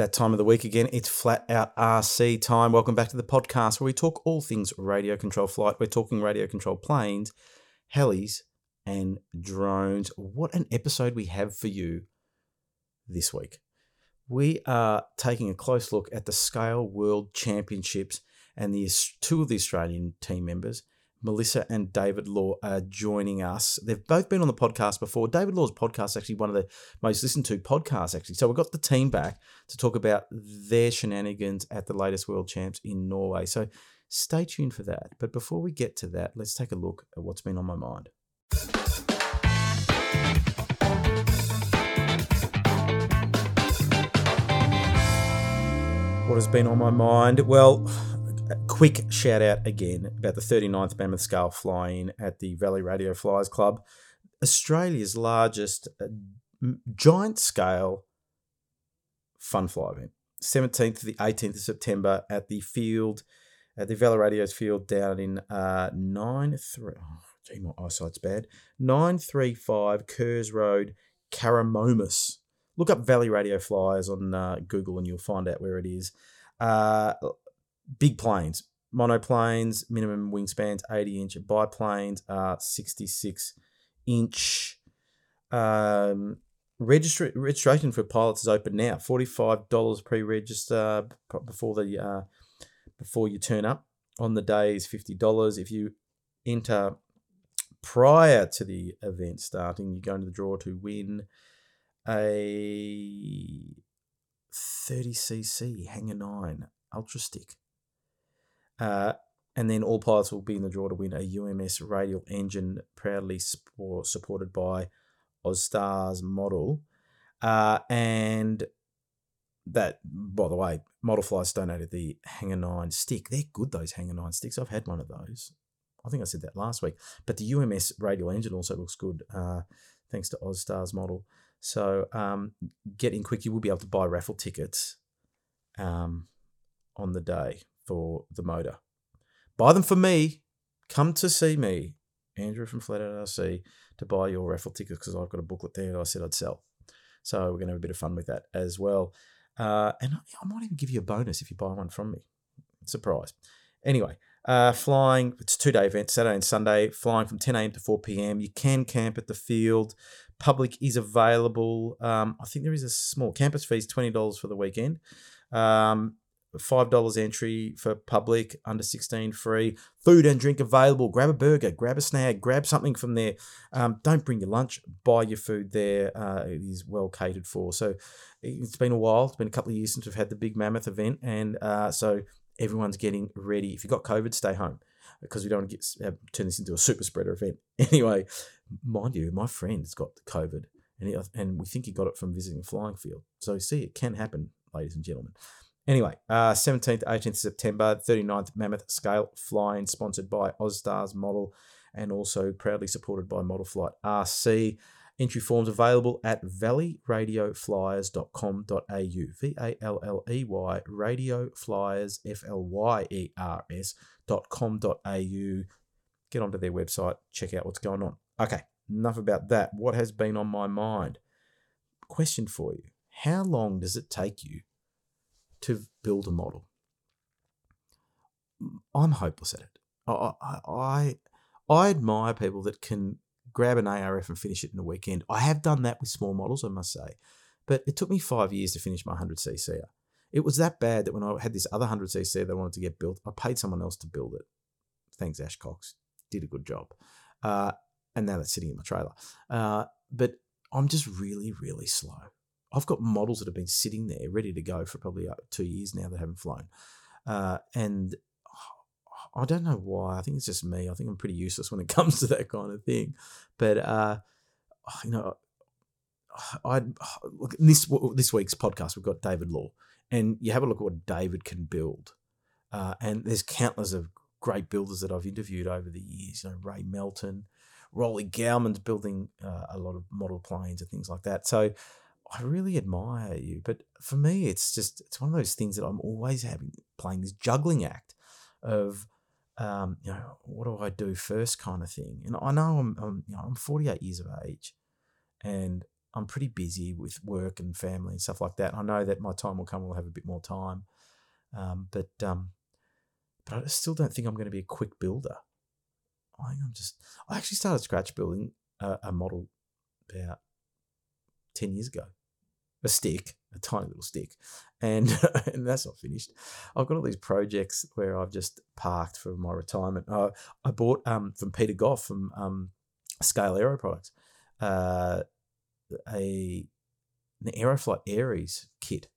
that time of the week again. It's flat out RC time. Welcome back to the podcast where we talk all things radio control flight. We're talking radio control planes, helis, and drones. What an episode we have for you this week. We are taking a close look at the Scale World Championships and the two of the Australian team members Melissa and David Law are joining us. They've both been on the podcast before. David Law's podcast is actually one of the most listened to podcasts, actually. So we've got the team back to talk about their shenanigans at the latest World Champs in Norway. So stay tuned for that. But before we get to that, let's take a look at what's been on my mind. What has been on my mind? Well, quick shout out again about the 39th Mammoth Scale fly in at the Valley Radio Flyers Club, Australia's largest uh, giant scale fun fly event. 17th to the 18th of September at the field, at the Valley Radio's field down in uh, 9 3. Oh, gee, my eyesight's bad. 935 Kerrs Road, Caramomus. Look up Valley Radio Flyers on uh, Google and you'll find out where it is. Uh, big planes, monoplanes, minimum wingspans 80 inch, biplanes are 66 inch. Um, registra- registration for pilots is open now. $45 pre-register before the uh, before you turn up. On the day is $50. If you enter prior to the event starting, you go into the draw to win a 30cc Hangar 9 Ultra Stick. Uh, and then all pilots will be in the draw to win a UMS radial engine, proudly supported by Ozstars model. Uh, and that, by the way, Model Flight donated the Hangar 9 stick. They're good, those Hangar 9 sticks. I've had one of those. I think I said that last week. But the UMS radial engine also looks good, uh, thanks to Ozstars model. So um, get in quick. You will be able to buy raffle tickets um, on the day for the motor. Buy them for me. Come to see me, Andrew from Flat RC, to buy your raffle tickets because I've got a booklet there that I said I'd sell. So we're going to have a bit of fun with that as well. Uh, and I might even give you a bonus if you buy one from me. Surprise. Anyway, uh, flying, it's a two day event, Saturday and Sunday, flying from 10 a.m. to 4 p.m. You can camp at the field. Public is available. Um, I think there is a small campus fee is $20 for the weekend. Um, five dollars entry for public under 16 free. Food and drink available. Grab a burger grab a snack, grab something from there. Um, don't bring your lunch buy your food there. Uh, it is well catered for. So it's been a while. It's been a couple of years since we've had the big mammoth event and uh, so everyone's getting ready. If you've got covid stay home because we don't want to get uh, turn this into a super spreader event. Anyway mind you my friend's got covid and, he, and we think he got it from visiting flying field. So see it can happen ladies and gentlemen Anyway, uh, 17th, 18th September, 39th Mammoth Scale Flying, sponsored by Ozstars Model and also proudly supported by Model Flight RC. Entry forms available at valleyradioflyers.com.au. V A L L E Y, radio flyers, F L Y E R S, dot com.au. Get onto their website, check out what's going on. Okay, enough about that. What has been on my mind? Question for you How long does it take you to build a model. I'm hopeless at it. I, I, I admire people that can grab an ARF and finish it in a weekend. I have done that with small models, I must say, but it took me five years to finish my 100cc. It was that bad that when I had this other 100cc that I wanted to get built, I paid someone else to build it. Thanks, Ash Cox. Did a good job. Uh, and now that's sitting in my trailer. Uh, but I'm just really, really slow. I've got models that have been sitting there ready to go for probably uh, two years now that haven't flown. Uh, and I don't know why. I think it's just me. I think I'm pretty useless when it comes to that kind of thing. But, uh, you know, I look this this week's podcast. We've got David Law, and you have a look at what David can build. Uh, and there's countless of great builders that I've interviewed over the years. You know, Ray Melton, Rolly Gowman's building uh, a lot of model planes and things like that. So I really admire you. But for me, it's just it's one of those things that I'm always having playing this juggling act of um, you know what do I do first kind of thing. And I know I'm, I'm you know I'm 48 years of age, and I'm pretty busy with work and family and stuff like that. I know that my time will come. We'll have a bit more time, um, but um, but I still don't think I'm going to be a quick builder. I think I'm just. I actually started scratch building a, a model about ten years ago, a stick, a tiny little stick, and and that's not finished. I've got all these projects where I've just parked for my retirement. Uh, I bought um, from Peter Goff from um, Scale Aero Products uh, a an Aeroflot Aries kit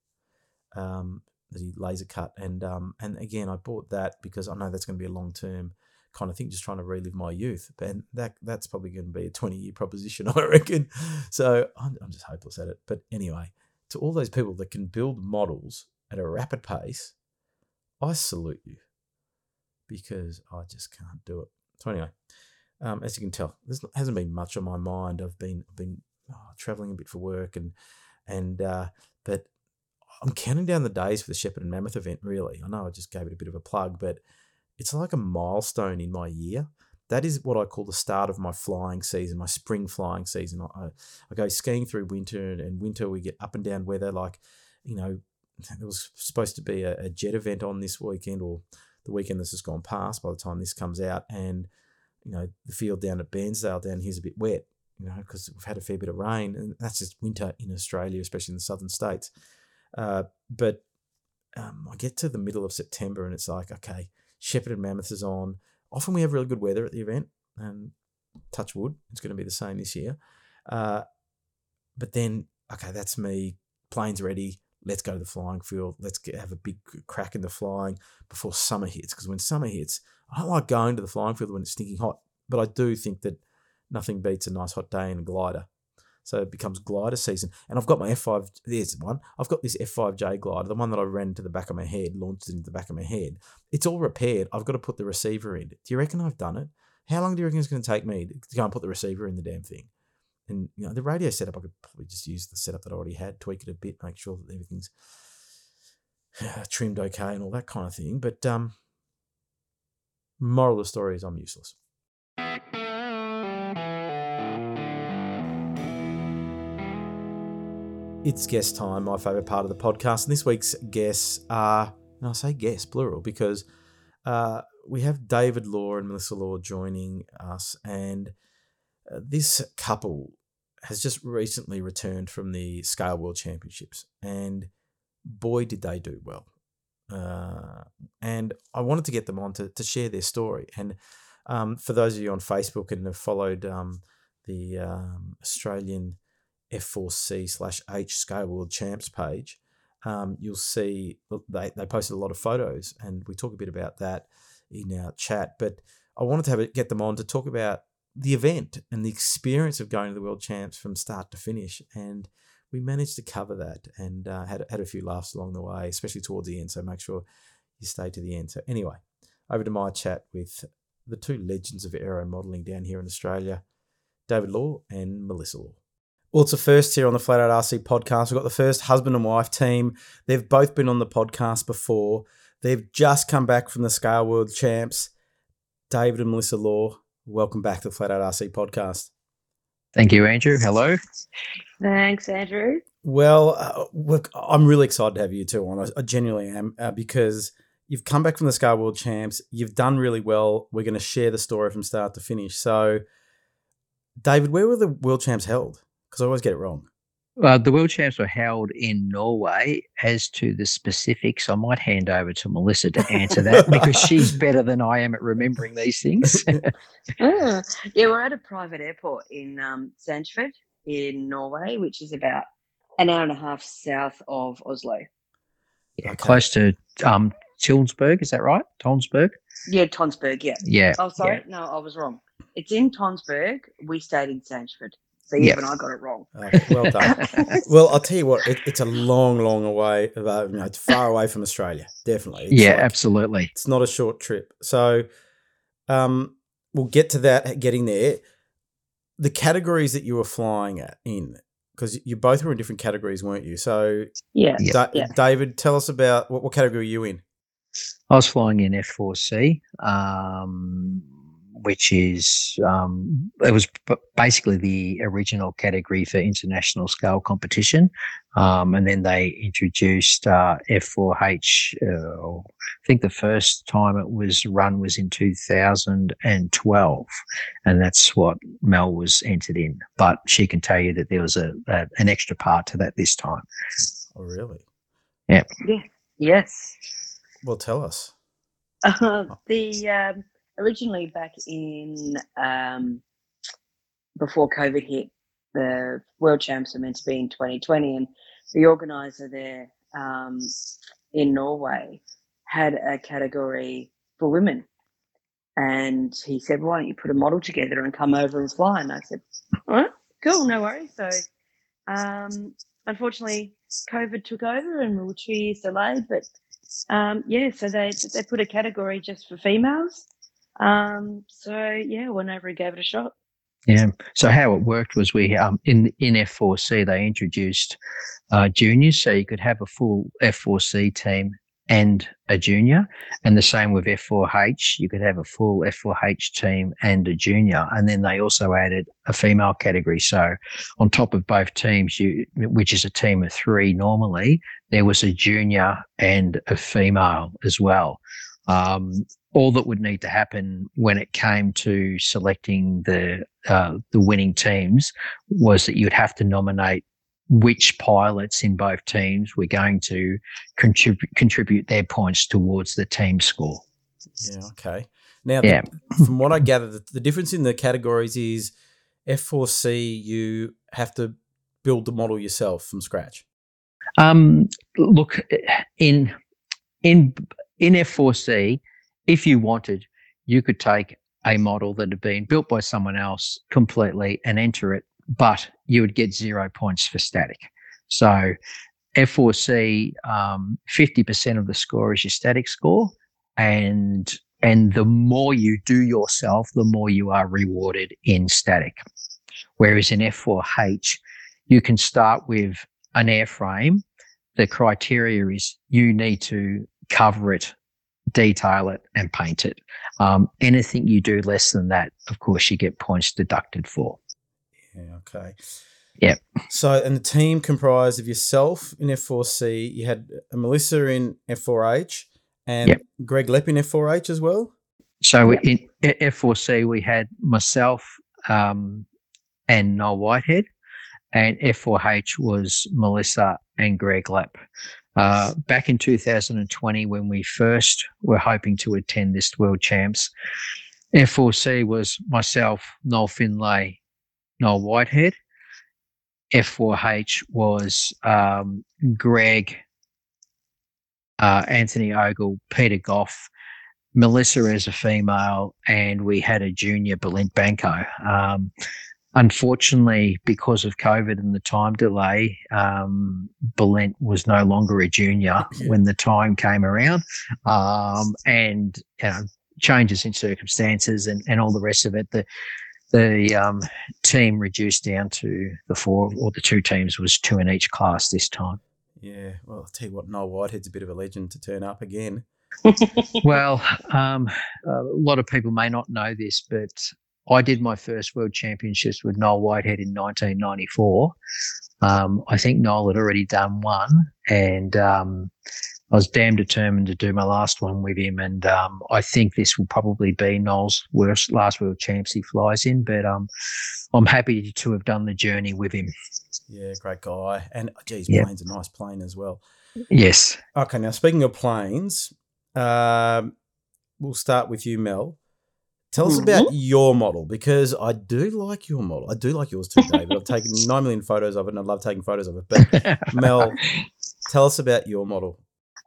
um, that he laser cut, and um, and again I bought that because I know that's going to be a long term kind of thing, just trying to relive my youth. But that that's probably going to be a twenty year proposition, I reckon. So I'm, I'm just hopeless at it. But anyway, to all those people that can build models at a rapid pace, I salute you because I just can't do it. So anyway, um, as you can tell, there hasn't been much on my mind. I've been I've been oh, traveling a bit for work and and uh, but I'm counting down the days for the Shepparton Mammoth event. Really, I know I just gave it a bit of a plug, but it's like a milestone in my year. That is what I call the start of my flying season, my spring flying season. I, I go skiing through winter, and, and winter we get up and down weather. Like, you know, there was supposed to be a, a jet event on this weekend or the weekend that's just gone past by the time this comes out. And, you know, the field down at Bairnsdale down here's a bit wet, you know, because we've had a fair bit of rain. And that's just winter in Australia, especially in the southern states. Uh, but um, I get to the middle of September and it's like, okay, Shepparton Mammoth is on. Often we have really good weather at the event, and touch wood, it's going to be the same this year. Uh, but then, okay, that's me. Planes ready. Let's go to the flying field. Let's get, have a big crack in the flying before summer hits. Because when summer hits, I don't like going to the flying field when it's stinking hot. But I do think that nothing beats a nice hot day in a glider. So it becomes glider season. And I've got my F5, there's one. I've got this F5J glider, the one that I ran into the back of my head, launched into the back of my head. It's all repaired. I've got to put the receiver in. Do you reckon I've done it? How long do you reckon it's going to take me to go and put the receiver in the damn thing? And you know, the radio setup, I could probably just use the setup that I already had, tweak it a bit, make sure that everything's trimmed okay and all that kind of thing. But um, moral of the story is I'm useless. It's guest time, my favourite part of the podcast. And this week's guests are, and I say guests, plural, because uh, we have David Law and Melissa Law joining us. And uh, this couple has just recently returned from the Scale World Championships. And boy, did they do well. Uh, and I wanted to get them on to, to share their story. And um, for those of you on Facebook and have followed um, the um, Australian F4C slash H Scale World Champs page, um, you'll see they, they posted a lot of photos, and we talk a bit about that in our chat. But I wanted to have it, get them on to talk about the event and the experience of going to the World Champs from start to finish, and we managed to cover that and uh, had had a few laughs along the way, especially towards the end. So make sure you stay to the end. So anyway, over to my chat with the two legends of aero modelling down here in Australia, David Law and Melissa Law. Well, it's a first here on the Flat Out RC podcast. We've got the first husband and wife team. They've both been on the podcast before. They've just come back from the Scale World Champs. David and Melissa Law, welcome back to the Flat Out RC podcast. Thank you, Andrew. Hello. Thanks, Andrew. Well, uh, look, I'm really excited to have you two on. I, I genuinely am uh, because you've come back from the Scale World Champs. You've done really well. We're going to share the story from start to finish. So, David, where were the World Champs held? Because I always get it wrong. Uh, the world champs were held in Norway. As to the specifics, I might hand over to Melissa to answer that because she's better than I am at remembering these things. yeah. yeah, we're at a private airport in um, Sandefjord in Norway, which is about an hour and a half south of Oslo. Yeah, okay. close to um, Tilsburg, is that right? Tonsberg? Yeah, Tonsberg, yeah. Yeah. Oh, sorry. Yeah. No, I was wrong. It's in Tonsberg. We stayed in Sandefjord. So yep. even I got it wrong. Oh, well done. well, I'll tell you what, it, it's a long, long away. Uh, you know, it's far away from Australia. Definitely. It's yeah, like, absolutely. It's not a short trip. So, um, we'll get to that. Getting there, the categories that you were flying at in because you both were in different categories, weren't you? So, yeah. Da- yeah. David, tell us about what, what category are you in? I was flying in F4C. Um, which is um, it was basically the original category for international scale competition, um, and then they introduced uh, F4H. Uh, I think the first time it was run was in 2012, and that's what Mel was entered in. But she can tell you that there was a, a an extra part to that this time. Oh, really? Yeah. Yeah. Yes. Well, tell us. Uh, the um, originally back in um, before COVID hit, the World Champs were meant to be in 2020, and the organizer there um, in Norway had a category for women. And he said, Why don't you put a model together and come over and fly? And I said, All right, cool, no worries. So, um, unfortunately, COVID took over and we were two years delayed. But um, yeah, so they they put a category just for females. Um, so yeah, went over and gave it a shot. Yeah. So how it worked was we um, in in F4C they introduced uh, juniors, so you could have a full F4C team and a junior, and the same with F4H. You could have a full F4H team and a junior, and then they also added a female category. So on top of both teams, you which is a team of three normally, there was a junior and a female as well. Um, all that would need to happen when it came to selecting the uh, the winning teams was that you'd have to nominate which pilots in both teams were going to contribute contribute their points towards the team score. Yeah. Okay. Now, yeah. the, from what I gather, the, the difference in the categories is F4C. You have to build the model yourself from scratch. Um, look in in in F4C if you wanted, you could take a model that had been built by someone else completely and enter it, but you would get zero points for static. So F4C, um, 50% of the score is your static score. And and the more you do yourself, the more you are rewarded in static. Whereas in F4H, you can start with an airframe. The criteria is you need to cover it detail it and paint it. Um, anything you do less than that, of course, you get points deducted for. Yeah. Okay. Yeah. So, and the team comprised of yourself in F4C. You had Melissa in F4H and yep. Greg Lepp in F4H as well. So yep. in F4C, we had myself um, and Noel Whitehead, and F4H was Melissa and Greg Lepp. Uh, back in 2020, when we first were hoping to attend this World Champs, F4C was myself, Noel Finlay, Noel Whitehead. F4H was um, Greg, uh, Anthony Ogle, Peter Goff, Melissa as a female, and we had a junior, Belinda Banco. Um, Unfortunately, because of COVID and the time delay, um, Belent was no longer a junior when the time came around, um, and you know, changes in circumstances and, and all the rest of it. The the um, team reduced down to the four or the two teams was two in each class this time. Yeah, well, I'll tell you what, Noel Whitehead's a bit of a legend to turn up again. well, um, a lot of people may not know this, but I did my first World Championships with Noel Whitehead in 1994. Um, I think Noel had already done one, and um, I was damn determined to do my last one with him. And um, I think this will probably be Noel's worst last World Champs he flies in, but um, I'm happy to have done the journey with him. Yeah, great guy, and geez, yep. plane's a nice plane as well. Yes. Okay, now speaking of planes, um, we'll start with you, Mel. Tell us mm-hmm. about your model because I do like your model. I do like yours too, David. I've taken nine million photos of it and I love taking photos of it. But Mel, tell us about your model.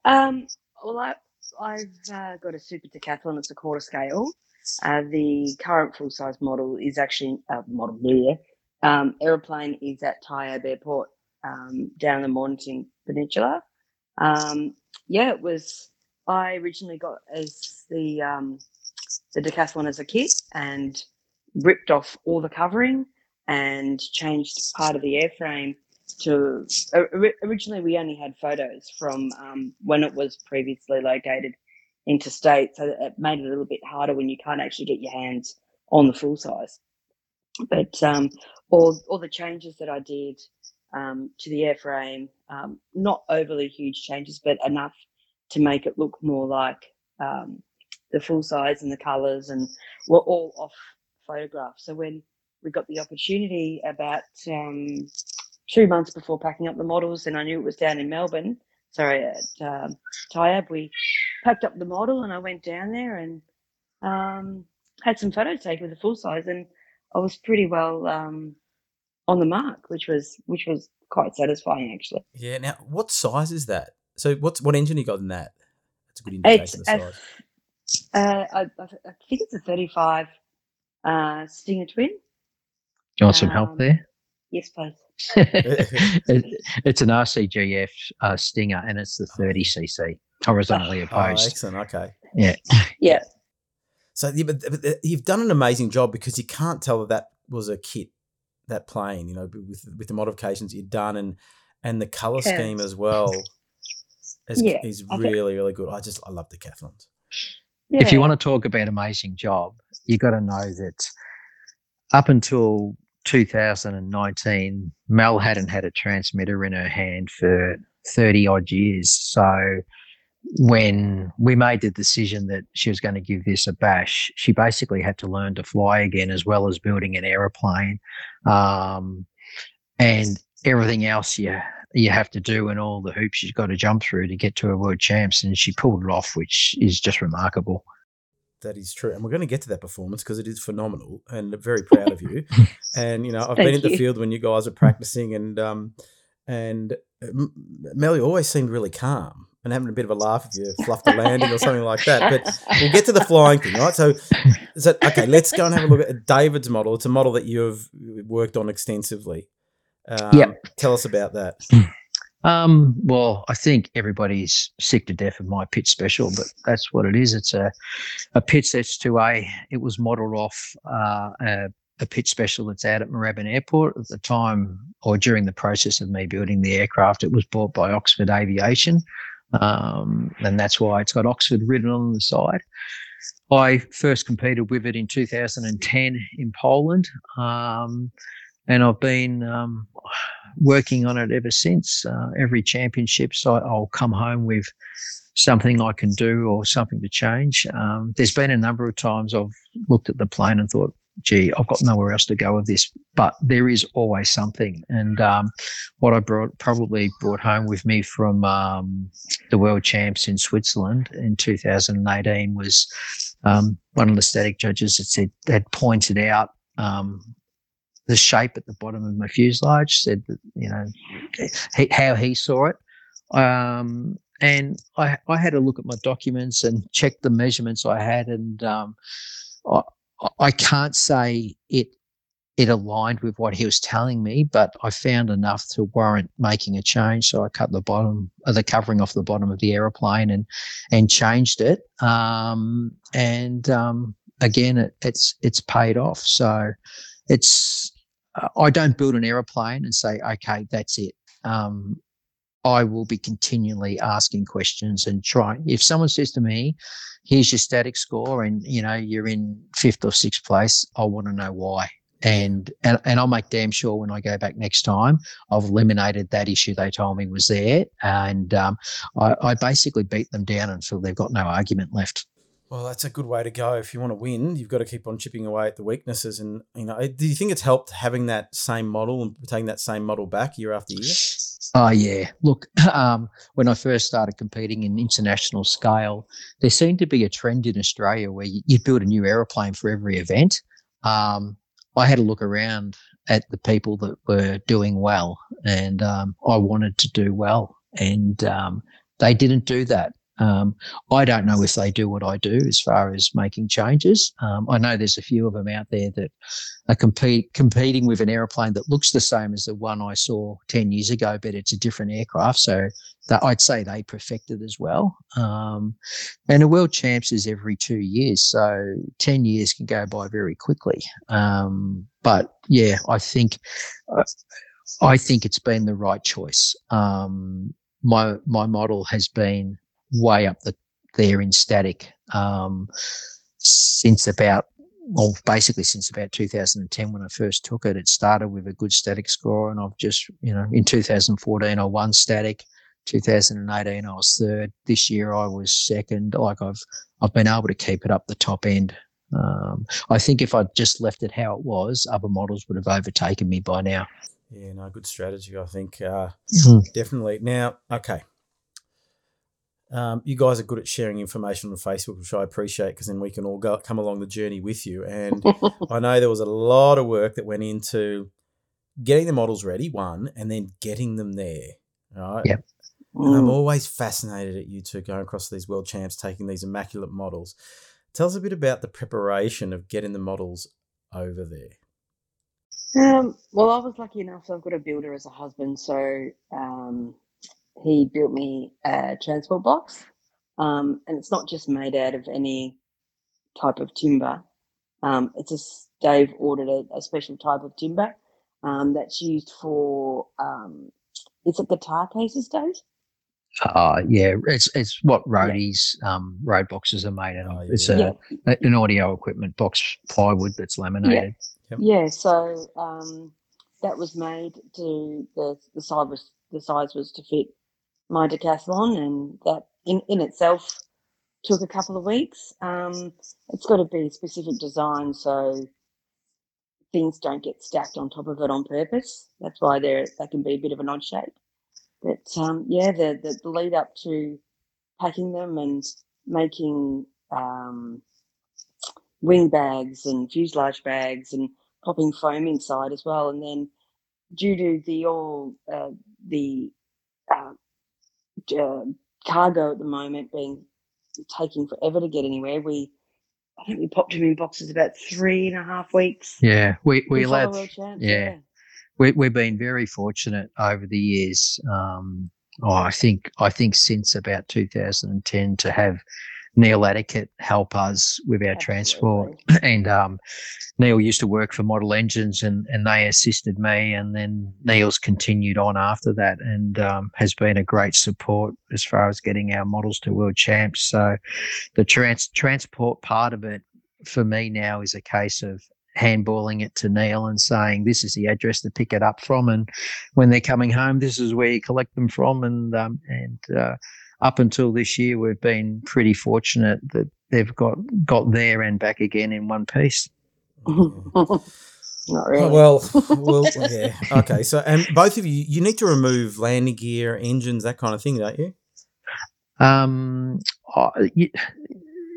Um, well, I, I've uh, got a super decathlon. It's a quarter scale. Uh, the current full size model is actually a uh, model here. Um, aeroplane is at Tyabb Airport um, down the Mornington Peninsula. Um, yeah, it was. I originally got as the um, the decathlon as a kit and ripped off all the covering and changed part of the airframe to originally we only had photos from um, when it was previously located interstate so it made it a little bit harder when you can't actually get your hands on the full size. But um, all all the changes that I did um, to the airframe, um, not overly huge changes, but enough to make it look more like um, the full size and the colours, and were all off photographs. So when we got the opportunity about um, two months before packing up the models, and I knew it was down in Melbourne. Sorry, at um, Tyabb, we packed up the model, and I went down there and um, had some photos taken with the full size, and I was pretty well um, on the mark, which was which was quite satisfying actually. Yeah. Now, what size is that? So, what's what engine you got in that? That's a good indication It's of size. Uh, I, I I think it's a 35 uh, Stinger Twin. You want some help Um, there? Yes, please. It- it's an RCGF uh, Stinger, and it's the 30cc horizontally opposed. Oh, opposed. excellent. Okay. Yeah, Yeah. So, yeah, but, but you've done an amazing job because you can't tell that that was a kit, that plane. You know, with with the modifications you've done and and the color Yeah. scheme as well is, Yeah, is I think- really really good. I just I love the decathlons. If you want to talk about amazing job, you got to know that up until 2019, Mel hadn't had a transmitter in her hand for 30 odd years. So when we made the decision that she was going to give this a bash, she basically had to learn to fly again as well as building an aeroplane. Um, and everything else you you have to do and all the hoops you've got to jump through to get to a world champs and she pulled it off which is just remarkable That is true, and we're going to get to that performance because it is phenomenal, and very proud of you. and you know, I've been Thank in the field when you guys are practicing, and um, and uh, M- Melly always seemed really calm and having a bit of a laugh if you fluffed a landing or something like that. But we'll get to the flying thing, right? So, so okay, let's go and have a look at David's model. It's a model that you've worked on extensively. Um, Yep. Tell us about that. um well i think everybody's sick to death of my Pitts Special but that's what it is. It's a a Pitts S2A it was modeled off uh, a, a Pitts Special that's out at moorabbin airport at the time or during the process of me building the aircraft. It was bought by oxford aviation. Um, and that's why it's got oxford written on the side. I first competed with it in 2010 in Poland, um, and I've been um, working on it ever since. Uh, every championships, I, I'll come home with something I can do or something to change. Um, there's been a number of times I've looked at the plane and thought, gee, I've got nowhere else to go with this. But there is always something. And um, what I brought probably brought home with me from um, the world champs in Switzerland in 2018 was um, one of the static judges that said had pointed out um, the shape at the bottom of my fuselage, said that, you know, he, how he saw it. Um, and I, I had a look at my documents and checked the measurements I had, and um, I, I can't say it it aligned with what he was telling me, but I found enough to warrant making a change. So I cut the bottom, uh, the covering off the bottom of the aeroplane, and and changed it. Um, and um, again, it, it's it's paid off. So it's I don't build an aeroplane and say, okay, that's it. Um, I will be continually asking questions and trying. If someone says to me, "Here's your static score," and you know you're in fifth or sixth place, I want to know why. And, and and I'll make damn sure when I go back next time, I've eliminated that issue they told me was there, and um, I, I basically beat them down until they've got no argument left. Well, that's a good way to go. If you want to win, you've got to keep on chipping away at the weaknesses. And you know, do you think it's helped having that same model and taking that same model back year after year? Oh yeah. Look, um, when I first started competing in international scale, there seemed to be a trend in Australia where you, you'd build a new aeroplane for every event. Um, I had a look around at the people that were doing well, and um, I wanted to do well, and um, they didn't do that. Um, I don't know if they do what I do as far as making changes. Um, I know there's a few of them out there that are compete, competing with an aeroplane that looks the same as the one I saw 10 years ago, but it's a different aircraft. So that I'd say they perfected as well. Um, and a world champs is every two years. So 10 years can go by very quickly. Um, but yeah, I think, uh, I think it's been the right choice. Um, my, my model has been way up the, there in static, um, since about well, basically since about 2010 when I first took it. It started with a good static score, and I've just, you know, in 2014 I won static. 2018 I was third. This year I was second. Like I've I've been able to keep it up the top end. Um, I think if I'd just left it how it was, other models would have overtaken me by now. Yeah, no, good strategy. I think uh, Hmm. definitely. Now, okay, um, you guys are good at sharing information on Facebook, which I appreciate because then we can all go come along the journey with you. And I know there was a lot of work that went into getting the models ready, one, and then getting them there. Right. Yep. And I'm always fascinated at you two going across these world champs, taking these immaculate models. Tell us a bit about the preparation of getting the models over there. Um, well, I was lucky enough. So I've got a builder as a husband, so um, he built me a transport box, um, and it's not just made out of any type of timber. Um, it's a s- Dave ordered a, a special type of timber um, that's used for. Um, is it guitar cases, Dave? Uh, yeah, it's it's what roadies um, road boxes are made out of. Oh, yeah, it's yeah. a, an audio equipment box plywood that's laminated. Yep. Yeah, so um, that was made to the the size was the size was to fit my decathlon, and that in in itself took a couple of weeks. Um, it's got to be a specific design, so things don't get stacked on top of it on purpose. That's why they're they can be a bit of an odd shape. But um, yeah, the, the the lead up to packing them and making um, wing bags and fuselage bags and popping foam inside as well. And then due to the all uh, the uh, uh, cargo at the moment being taking forever to get anywhere, we I think we popped him in boxes about three and a half weeks. Yeah, we we allowed Champs, yeah. we, we've been very fortunate over the years. Um, oh, I think I think since about 2010 to have Neil Etiquette help us with our transport. And um, Neil used to work for Model Engines, and and they assisted me. And then Neil's continued on after that, and um, has been a great support as far as getting our models to world champs. So the trans transport part of it for me now is a case of handballing it to Neil and saying this is the address to pick it up from, and when they're coming home, this is where you collect them from, and um, and uh, up until this year, we've been pretty fortunate that they've got got there and back again in one piece. Not really. Oh, well, well, yeah. Okay, so and both of you, you need to remove landing gear, engines, that kind of thing, don't you? Um, I- you,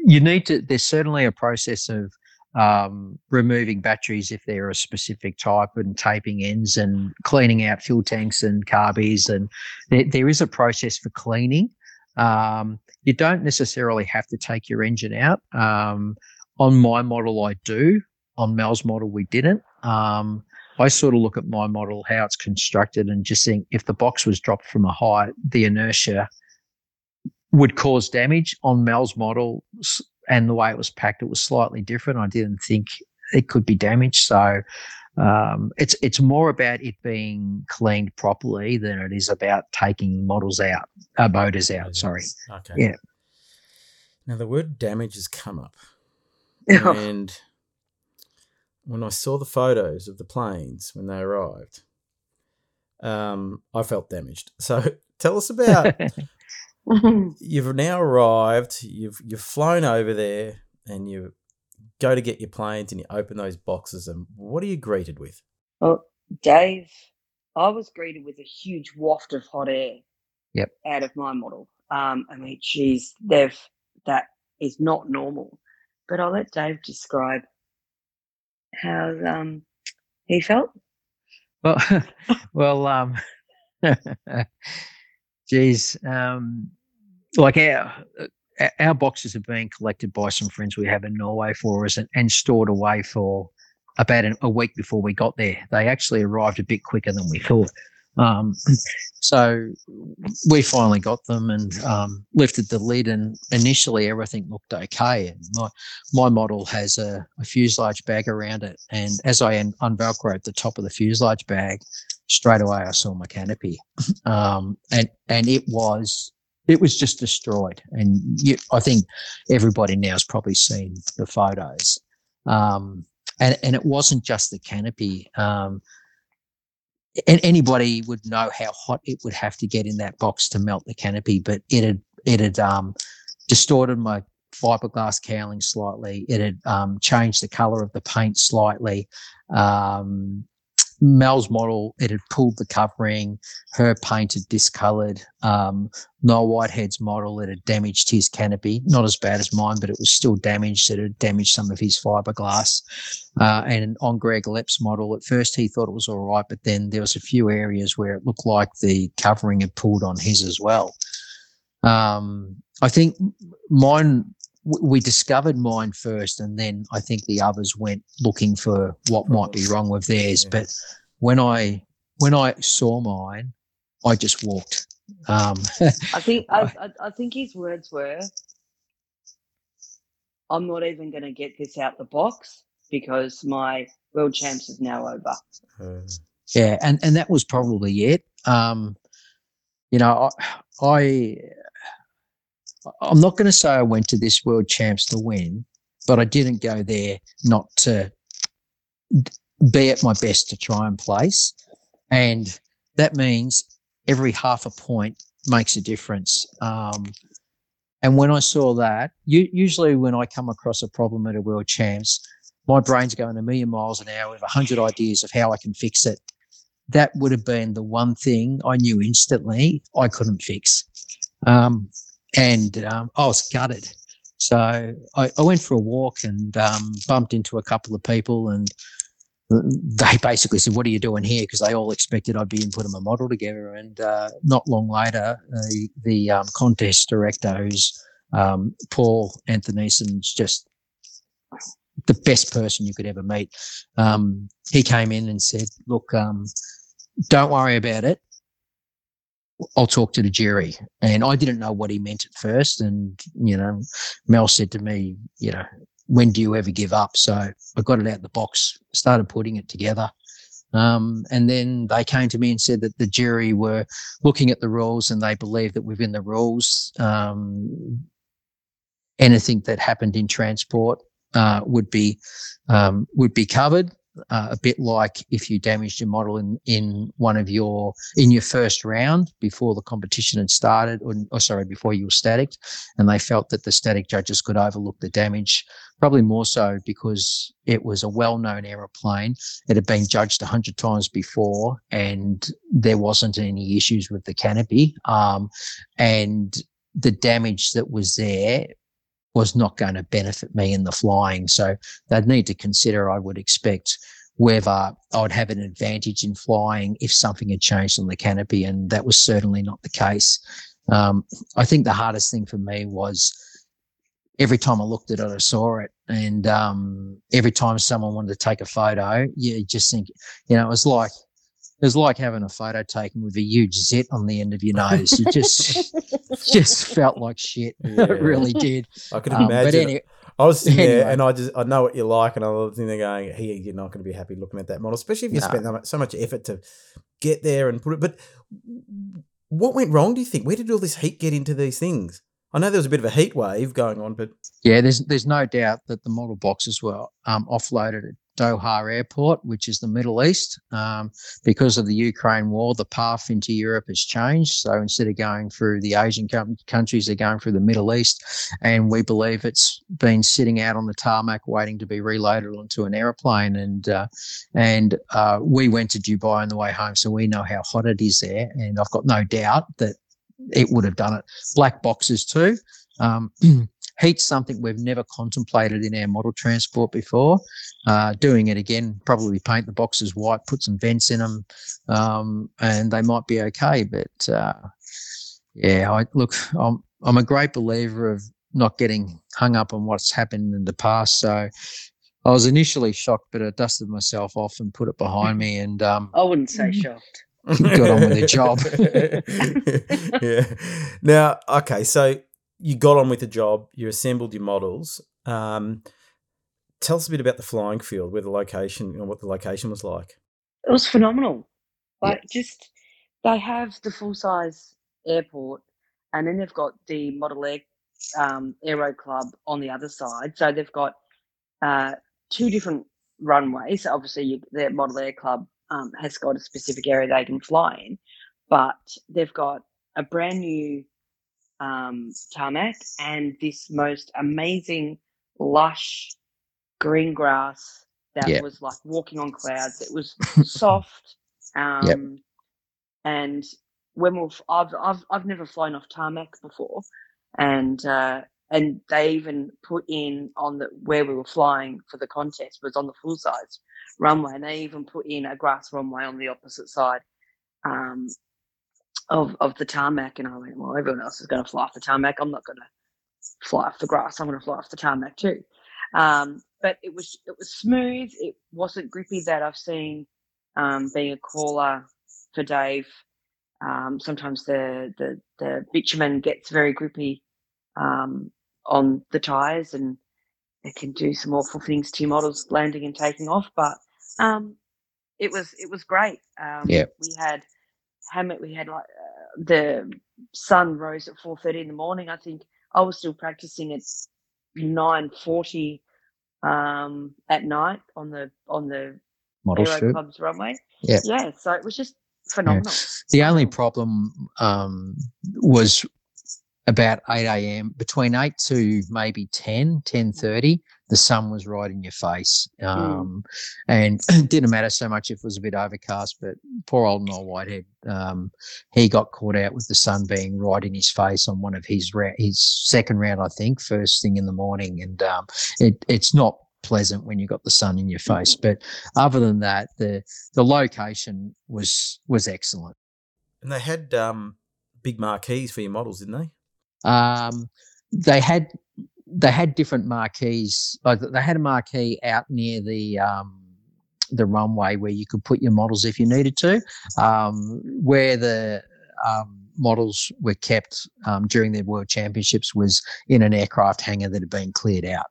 you need to. There's certainly a process of um, removing batteries if they're a specific type, and taping ends, and cleaning out fuel tanks and carbies, and there, there is a process for cleaning. Um, you don't necessarily have to take your engine out. Um, on my model, I do. On Mel's model, we didn't. Um, I sort of look at my model, how it's constructed, and just think if the box was dropped from a height, the inertia would cause damage on Mel's model and the way it was packed, it was slightly different. I didn't think it could be damaged. So um, it's it's more about it being cleaned properly than it is about taking models out, uh, motors out. Sorry. Okay. Yeah. Now the word damage has come up, and when I saw the photos of the planes when they arrived, um, I felt damaged. So tell us about you've now arrived. You've you've flown over there, and you go to get your planes, and you open those boxes, and what are you greeted with? Well, Dave, I was greeted with a huge waft of hot air. Yep. Out of my model. Um, I mean, geez, they've that is not normal. But I'll let Dave describe how um he felt. Well, well, um, geez, um, like our our boxes are being collected by some friends we have in Norway for us and, and stored away for about an, a week before we got there. They actually arrived a bit quicker than we thought. Um, so we finally got them and um, lifted the lid, and initially everything looked okay. And my my model has a, a fuselage bag around it, and as I un- unvelcroed the top of the fuselage bag, straight away I saw my canopy, um, and and it was it was just destroyed. And you, I think everybody now has probably seen the photos. Um, and, and it wasn't just the canopy. Um, and anybody would know how hot it would have to get in that box to melt the canopy, but it had it had um, distorted my fiberglass cowling slightly. It had um, changed the color of the paint slightly. Um, Mel's model, it had pulled the covering. Her painted discolored. Um, Noel Whitehead's model, it had damaged his canopy. Not as bad as mine, but it was still damaged. It had damaged some of his fiberglass. Uh, and on Greg Lepp's model, at first he thought it was all right, but then there was a few areas where it looked like the covering had pulled on his as well. Um, I think mine we discovered mine first, and then I think the others went looking for what might be wrong with theirs. Yeah. But when I when I saw mine, I just walked. Um, I think I, I, I think his words were, "I'm not even going to get this out the box because my world champs is now over." Uh, yeah, and and that was probably it. Um, you know, I, I I'm not going to say I went to this world champs to win, but I didn't go there not to be at my best to try and place. And that means every half a point makes a difference. Um, and when I saw that, u- usually when I come across a problem at a world champs, my brain's going a million miles an hour with a hundred ideas of how I can fix it. That would have been the one thing I knew instantly I couldn't fix. Um, and um, I was gutted. So I, I went for a walk and um, bumped into a couple of people, and they basically said, "What are you doing here?" Because they all expected I'd be in putting a model together. And uh, not long later, the the um, contest director, who's um, Paul Anthonysen's just the best person you could ever meet. Um, he came in and said, "Look, um, don't worry about it. I'll talk to the jury. And I didn't know what he meant at first. And, you know, Mel said to me, you know, when do you ever give up? So I got it out the box, started putting it together. Um, and then they came to me and said that the jury were looking at the rules and they believed that within the rules, um, anything that happened in transport uh, would be um, would be covered uh, a bit like if you damaged your model in, in one of your in your first round before the competition had started or, or sorry before you were static and they felt that the static judges could overlook the damage probably more so because it was a well-known aeroplane it had been judged 100 times before and there wasn't any issues with the canopy um, and the damage that was there was not going to benefit me in the flying. So they'd need to consider, I would expect, whether I would have an advantage in flying if something had changed on the canopy. And that was certainly not the case. Um, I think the hardest thing for me was every time I looked at it, I saw it. And um, every time someone wanted to take a photo, you just think, you know, it was like, it was like having a photo taken with a huge zit on the end of your nose. You just just felt like shit. Yeah. It really did. I could Um, imagine. but anyway, I was sitting there and I just I know what you like, and I was sitting there going, "Hey, you're not going to be happy looking at that model, especially if you No. spent so much effort to get there and put it." But what went wrong? Do you think? Where did all this heat get into these things? I know there was a bit of a heat wave going on, but yeah, there's there's no doubt that the model boxes were um, offloaded at Doha Airport, which is the Middle East. Um, because of the Ukraine war, the path into Europe has changed. So instead of going through the Asian com- countries, they're going through the Middle East. And we believe it's been sitting out on the tarmac waiting to be reloaded onto an aeroplane. And uh, and uh, we went to Dubai on the way home, so we know how hot it is there. And I've got no doubt that it would have done it. Black boxes too. Um, heat's something we've never contemplated in our model transport before. Uh, doing it again, probably paint the boxes white, put some vents in them, um, and they might be okay. But uh, yeah, I look, I'm I'm a great believer of not getting hung up on what's happened in the past. So I was initially shocked, but I dusted myself off and put it behind me. And um, I wouldn't say shocked. Got on with the job. yeah. Now, okay, so you got on with the job. You assembled your models. Um, tell us a bit about the flying field, where the location, you know, what the location was like. It was phenomenal. Yeah. Like just they have the full size airport, and then they've got the Model Air um, Aero Club on the other side. So they've got uh, two different runways. So Obviously, you, the Model Air Club um, has got a specific area they can fly in, but they've got a brand new um, tarmac and this most amazing, lush green grass that Yeah. was like walking on clouds. It was soft. Um, And when we've, I've, I've, I've never flown off tarmac before, and uh, and they even put in on the where we were flying for the contest was on the full size runway, and they even put in a grass runway on the opposite side um, of of the tarmac. And I went, well, everyone else is going to fly off the tarmac. I'm not going to fly off the grass. I'm going to fly off the tarmac too. Um, but it was it was smooth. It wasn't grippy that I've seen um, being a caller for Dave. Um, sometimes the, the the bitumen gets very grippy um, on the tires, and it can do some awful things to your models landing and taking off. But um, it was it was great. Um, Yeah. we had Hammett. We had like uh, the sun rose at four thirty in the morning. I think I was still practicing at nine forty um, at night on the on the Model Aero shoot. Club's runway. Yeah. yeah. So it was just phenomenal. The only problem um, was about 8 a.m. between 8 to maybe 10, 10.30, the sun was right in your face. Um, And it didn't matter so much if it was a bit overcast, but poor old Noel Whitehead, um, he got caught out with the sun being right in his face on one of his ra- his second round, I think, first thing in the morning. And um, it, it's not pleasant when you got the sun in your face. But other than that, the the location was was excellent. And they had um, big marquees for your models, didn't they? Um, they had they had different marquees. Like they had a marquee out near the um, the runway where you could put your models if you needed to. Um, where the um, models were kept um, during the World Championships was in an aircraft hangar that had been cleared out.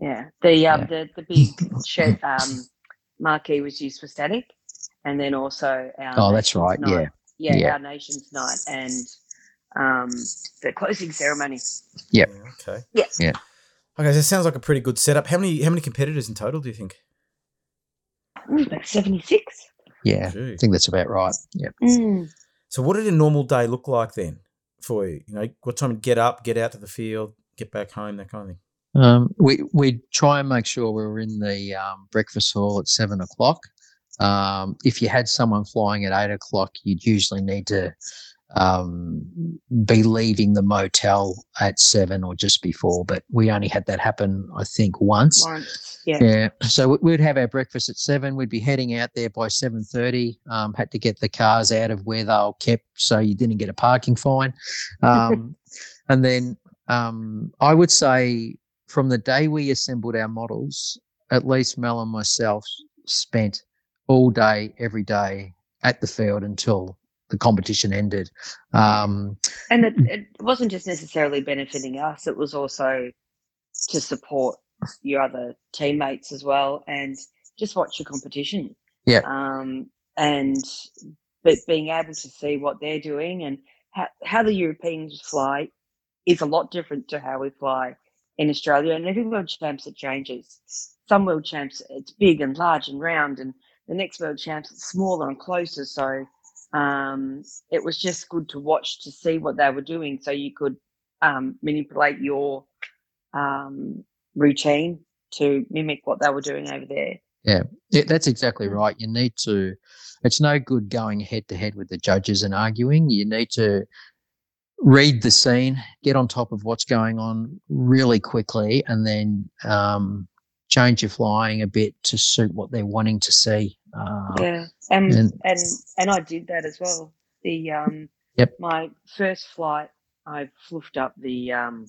Yeah, the um, Yeah. the the big shed um, marquee was used for static, and then also our Oh, that's right. night. Yeah, yeah, yeah. our nation's night and um, the closing ceremony. Yep. Yeah, okay. Yeah. Yeah. Okay, so it sounds like a pretty good setup. How many how many competitors in total do you think? Mm, about seventy six. yeah. Gee. I think that's about right. Yeah. Mm. So what did a normal day look like then for you? You know, what time to get up, get out to the field, get back home, that kind of thing. Um, we we try and make sure we were in the um, breakfast hall at seven o'clock. Um, if you had someone flying at eight o'clock, you'd usually need to um, be leaving the motel at seven or just before. But we only had that happen, I think, once. Once, yeah. Yeah. So we- we'd have our breakfast at seven. We'd be heading out there by seven thirty. Um, had to get the cars out of where they were kept, so you didn't get a parking fine. Um, and then um, I would say from the day we assembled our models, at least Mel and myself spent all day, every day at the field until the competition ended. Um, And it, it wasn't just necessarily benefiting us; it was also to support your other teammates as well, and just watch your competition. Yeah. Um, and but being able to see what they're doing and how, how the Europeans fly is a lot different to how we fly in Australia. And every world champs it changes. Some world champs it's big and large and round, and the next world champs it's smaller and closer. So um, it was just good to watch to see what they were doing, so you could um, manipulate your um, routine to mimic what they were doing over there. Yeah, that's exactly right. You need to. It's no good going head to head with the judges and arguing. You need to read the scene, get on top of what's going on really quickly, and then um, change your flying a bit to suit what they're wanting to see. Uh, Yeah, and, and- and and I did that as well. The um, Yep. my first flight, I fluffed up the um,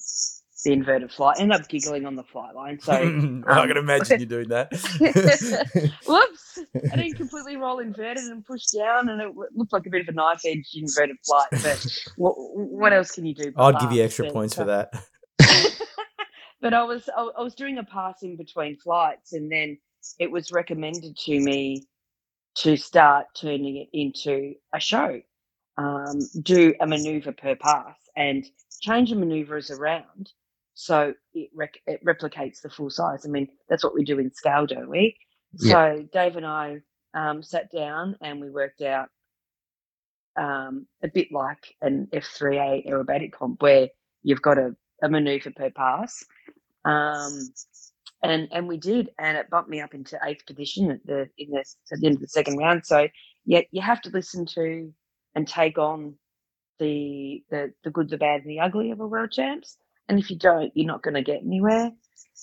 the inverted flight. Ended up giggling on the flight line. So I um, can imagine you doing that. whoops, I didn't completely roll inverted and push down, and it looked like a bit of a knife edge inverted flight. But what, what else can you do? I'd give you extra points uh, for that. but I was I, I was doing a pass in between flights, and then it was recommended to me to start turning it into a show, um, do a maneuver per pass, and change the manoeuvres around so it, rec- it replicates the full size. I mean, that's what we do in scale, don't we? Yeah. So Dave and I um, sat down and we worked out um, a bit like an F3A aerobatic comp where you've got a, a maneuver per pass. Um, and and we did, and it bumped me up into eighth position at the in the at the end of the second round. So yeah, you have to listen to and take on the the the good, the bad, and the ugly of a world champs. And if you don't, you're not going to get anywhere.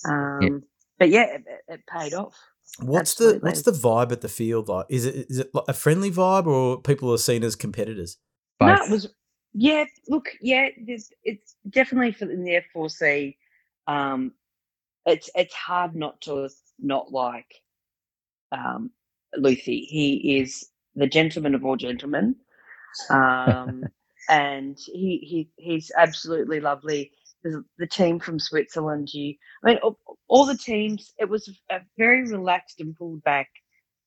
Um, But yeah, it, it paid off. What's the what's the vibe at the field like? Is it is it like a friendly vibe or people are seen as competitors? No, it was yeah. Look, yeah, there's, it's definitely for in the F4C. Um, it's it's hard not to not like um, Luthi. He is the gentleman of all gentlemen, um, and he he he's absolutely lovely. The, the team from Switzerland, you, I mean, all, all the teams. It was a very relaxed and pulled back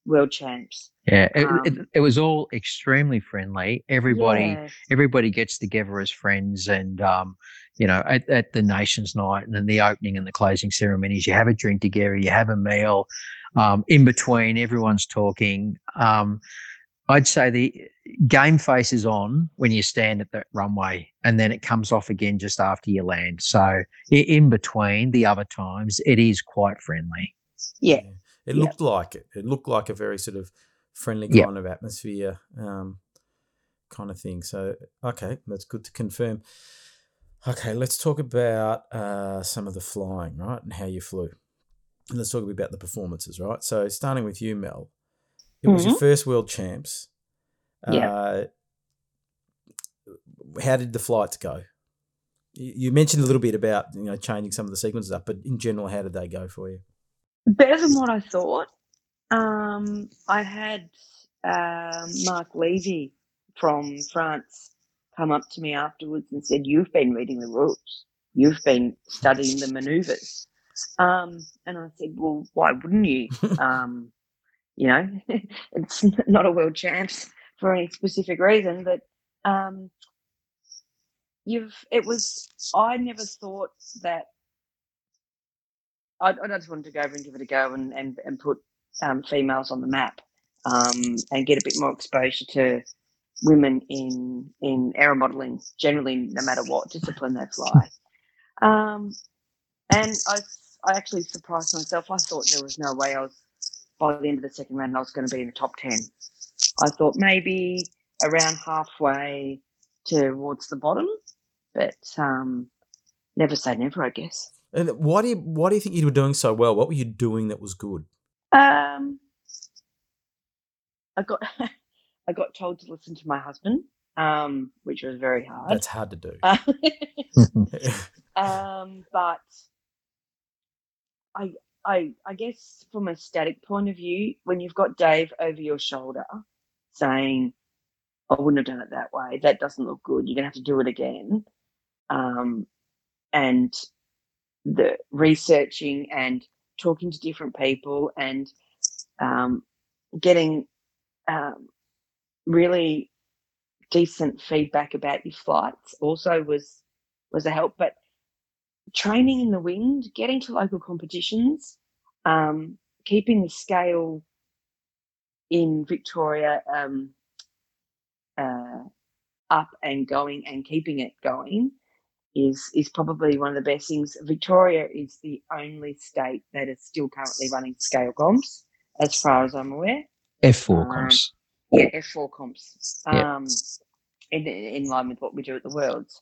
world champs. Yeah, it, it, Um, it was all extremely friendly. Everybody, Yeah. everybody gets together as friends, and um, you know, at, at the Nations Night and then the opening and the closing ceremonies, you have a drink together, you have a meal. Um, in between, everyone's talking. Um, I'd say the game face is on when you stand at the runway, and then it comes off again just after you land. So in between the other times, it is quite friendly. Yeah. It Yeah. looked like it. It looked like a very sort of friendly Yeah. kind of atmosphere, um, kind of thing. So okay, that's good to confirm. Okay, let's talk about uh, some of the flying, right, and how you flew. And let's talk a bit about the performances, right? So starting with you, Mel, it was your first World Champs. Yeah. Uh, how did the flights go? You you mentioned a little bit about you know changing some of the sequences up, but in general, how did they go for you? Better than what I thought. Um, I had um, Mark Levy from France come up to me afterwards and said, "You've been reading the rules. You've been studying the manoeuvres." Um, and I said, "Well, why wouldn't you? Um, you know, it's not a world champs for any specific reason, but um, you've. It was. I never thought that I, I just wanted to go over and give it a go and, and, and put um, females on the map um, and get a bit more exposure to women in in aero modelling generally, no matter what discipline they fly. Um, and I, I actually surprised myself. I thought there was no way I was by the end of the second round I was going to be in the top ten. I thought maybe around halfway towards the bottom, but um, never say never, I guess. And why do you why do you think you were doing so well? What were you doing that was good? Um, I got I got told to listen to my husband, um, which was very hard. That's hard to do. um, but I I I guess from a static point of view, when you've got Dave over your shoulder saying, "I wouldn't have done it that way. That doesn't look good. You're gonna have to do it again," um, and the researching and talking to different people and um, getting um, really decent feedback about your flights also was was a help. But training in the wind, getting to local competitions, um, keeping the scale in Victoria um, uh, up and going and keeping it going is is probably one of the best things. Victoria is the only state that is still currently running scale comps, as far as I'm aware. F4 Um, comps. Yeah, F4 comps. Yeah. Um, in in line with what we do at the Worlds,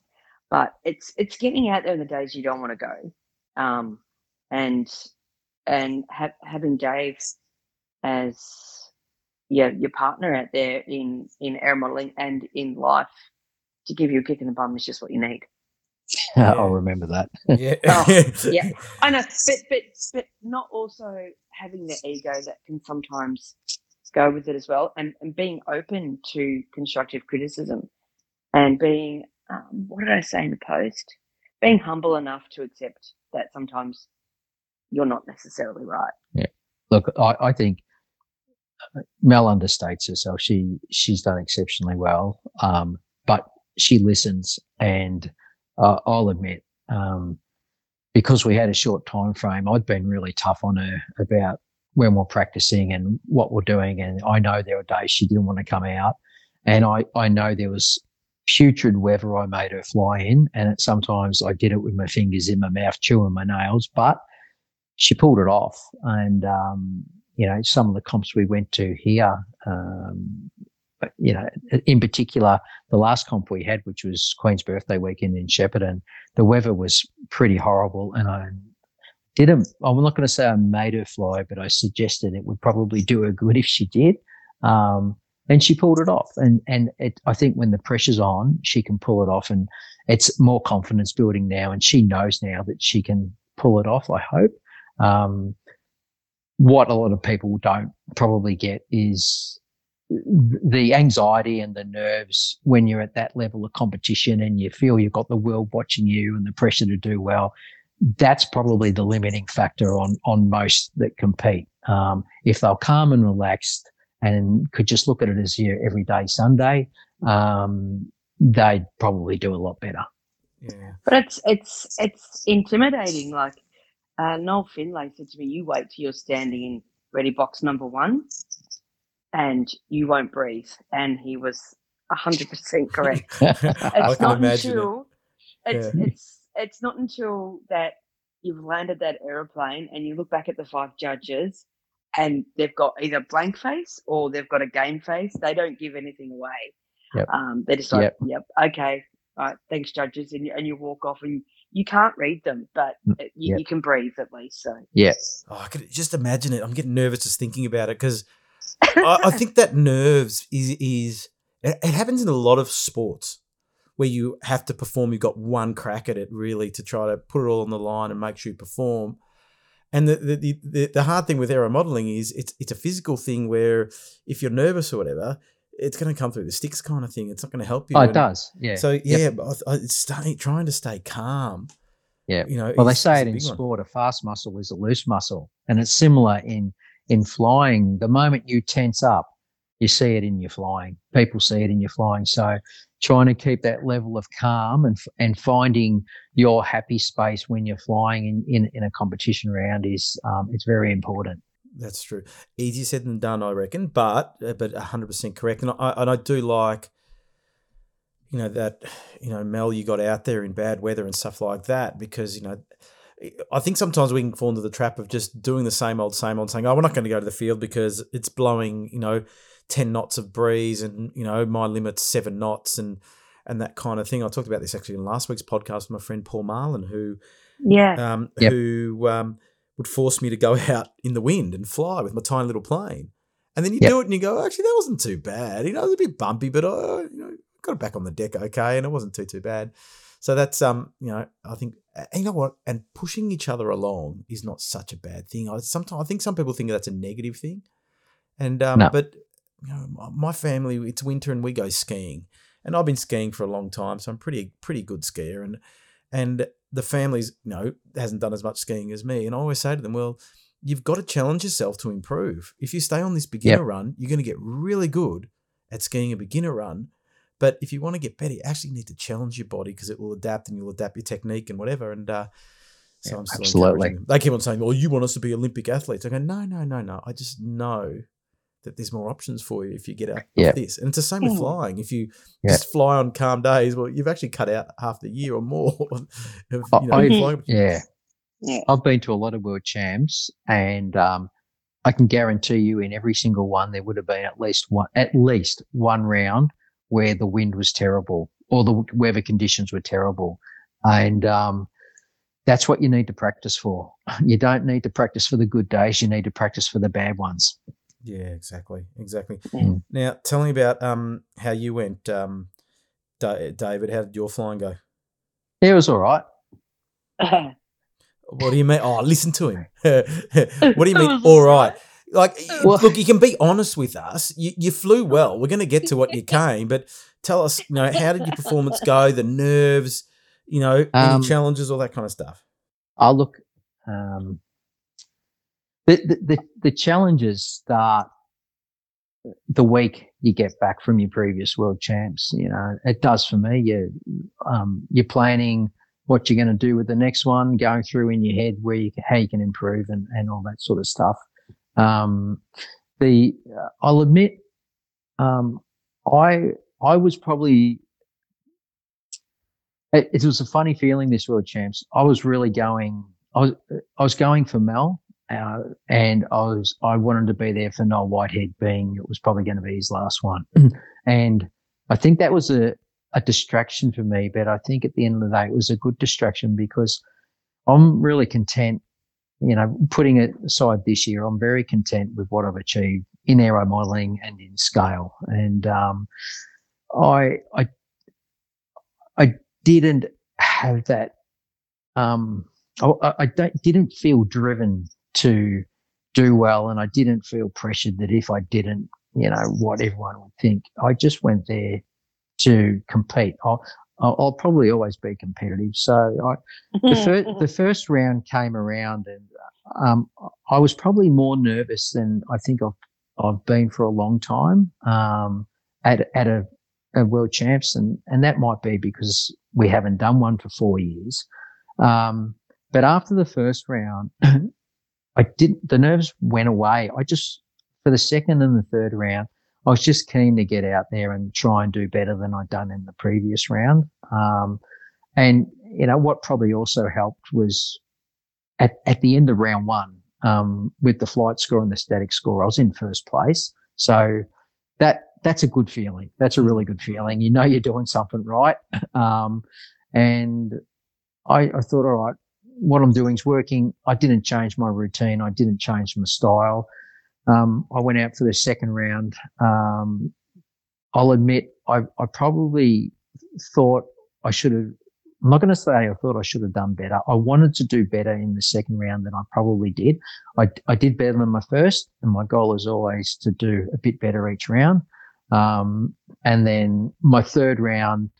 but it's it's getting out there in the days you don't want to go, um, and and ha- having Dave as yeah your partner out there in in air modeling and in life to give you a kick in the bum is just what you need. I'll remember that. yeah. Oh, yeah. I know, but but but not also having the ego that can sometimes go with it as well, and and being open to constructive criticism, and being um, what did I say in the post? Being humble enough to accept that sometimes you're not necessarily right. Yeah. Look, I, I think uh, Mel understates herself. She she's done exceptionally well, um, but she listens, and uh, I'll admit, um, because we had a short time frame, I'd been really tough on her about when we're practicing and what we're doing. And I know there were days she didn't want to come out. And I, I know there was putrid weather I made her fly in. And it, sometimes I did it with my fingers in my mouth, chewing my nails, but she pulled it off. And, um, you know, some of the comps we went to here, um, you know, in particular, the last comp we had, which was Queen's birthday weekend in Shepparton, the weather was pretty horrible. And I didn't, I'm not going to say I made her fly, but I suggested it would probably do her good if she did. Um, and she pulled it off. And, and it, I think when the pressure's on, she can pull it off and it's more confidence building now. And she knows now that she can pull it off, I hope. Um, what a lot of people don't probably get is the anxiety and the nerves when you're at that level of competition and you feel you've got the world watching you and the pressure to do well that's probably the limiting factor on on most that compete um, if they're calm and relaxed and could just look at it as your everyday sunday um, they'd probably do a lot better Yeah. But it's it's it's intimidating. Like uh, Noel Finlay said to me, "You wait till you're standing in ready box number one, and you won't breathe." And he was hundred percent correct. I It's can not imagine it. until it's Yeah. it's it's not until that you've landed that aeroplane and you look back at the five judges and they've got either blank face or they've got a game face. They don't give anything away. Yep. Um, they're just like, yep, okay, all right, thanks, judges, and you, and you walk off and you can't read them, but Mm, it- you, yep. you can breathe at least. So yes, Oh, I could just imagine it. I'm getting nervous just thinking about it because I, I think that nerves is is it, it happens in a lot of sports where you have to perform. You've got one crack at it really to try to put it all on the line and make sure you perform. And the the, the, the, hard thing with aero modeling is it's it's a physical thing where if you're nervous or whatever, it's going to come through the sticks kind of thing. It's not going to help you. oh it does yeah So yeah, but I, I, stay, trying to stay calm. Yeah. You know. Well, they say it in big one. sport: a fast muscle is a loose muscle, and it's similar in in flying. The moment you tense up, you see it in your flying. People see it in your flying. So, trying to keep that level of calm and and finding your happy space when you're flying in in, in a competition round is um, it's very important. That's true. Easier said than done, I reckon, but uh, but hundred percent correct. And I and I do like, you know that you know Mel, you got out there in bad weather and stuff like that because you know. I think sometimes we can fall into the trap of just doing the same old, same old, saying, "Oh, we're not going to go to the field because it's blowing, you know, ten knots of breeze, and you know my limit's seven knots, and and that kind of thing." I talked about this actually in last week's podcast with my friend Paul Marlin, who yeah, um, Yep. who um, would force me to go out in the wind and fly with my tiny little plane. And then you Yep. do it and you go, actually, that wasn't too bad. You know, it was a bit bumpy, but I you know, got it back on the deck okay, and it wasn't too too bad. So that's um, you know, I think, you know what, and pushing each other along is not such a bad thing. I sometimes I think some people think that's a negative thing, and um, No. but you know, my- family, it's winter and we go skiing, and I've been skiing for a long time, so I'm pretty pretty good skier, and and the family's you know hasn't done as much skiing as me, and I always say to them, well, you've got to challenge yourself to improve. If you stay on this beginner run, you're going to get really good at skiing a beginner run. But if you want to get better, you actually need to challenge your body because it will adapt and you'll adapt your technique and whatever. And uh, so Yeah, I'm still absolutely. They keep on saying, "Well, you want us to be Olympic athletes?" I go, "No, no, no, no. I just know that there's more options for you if you get out Yeah. of this." And it's the same with Mm. flying. If you Yeah. just fly on calm days, well, you've actually cut out half the year or more of you know, I- flying. Yeah, yeah. I've been to a lot of world champs, and um, I can guarantee you, in every single one, there would have been at least one, at least one round where the wind was terrible or the weather conditions were terrible, and um, that's what you need to practice for. You don't need to practice for the good days; you need to practice for the bad ones. Yeah, exactly, exactly. Mm. Now, tell me about um how you went, um, Da- David. How did your flying go? It was all right. What do you mean? Oh, listen to him. what do you mean? All right. Like, Well- look, you can be honest with us. You, you flew well. We're going to get to what you came, but tell us, you know, how did your performance go? The nerves, you know, any Um, challenges, all that kind of stuff. I'll look. Um, the, the the the challenges start the week you get back from your previous world champs. You know, it does for me. You um, you're planning what you're going to do with the next one, going through in your head where you can, how you can improve and, and all that sort of stuff. Um, the uh, I'll admit, um, I I was probably it, it, was a funny feeling this World Champs. I was really going. I was I was going for Mel, uh, and I was I wanted to be there for Noel Whitehead, being it was probably going to be his last one, and I think that was a a distraction for me. But I think at the end of the day, it was a good distraction because I'm really content. You know, putting it aside this year, I'm very content with what I've achieved in aero modeling and in scale. And um, I, I, I didn't have that. Um, I, I didn't feel driven to do well, and I didn't feel pressured that if I didn't, you know, what everyone would think. I just went there to compete. I'll, I'll probably always be competitive. So I, the, fir- the first round came around, and um, I was probably more nervous than I think I've I've been for a long time um, at at a, a, world champs, and and that might be because we haven't done one for four years. Um, but after the first round, I didn't. The nerves went away. I just for the second and the third round, I was just keen to get out there and try and do better than I'd done in the previous round. Um, and you know what probably also helped was at at the end of round one, um, with the flight score and the static score. I was in first place. So that, that's a good feeling. That's a really good feeling. You know, you're doing something right. Um, and I, I thought, all right, what I'm doing is working. I didn't change my routine. I didn't change my style. Um, I went out for the second round. Um, I'll admit, I, I probably thought I should have I'm not going to say I thought I should have done better. I wanted to do better in the second round than I probably did. I, I did better than my first, and my goal is always to do a bit better each round. Um, and then my third round,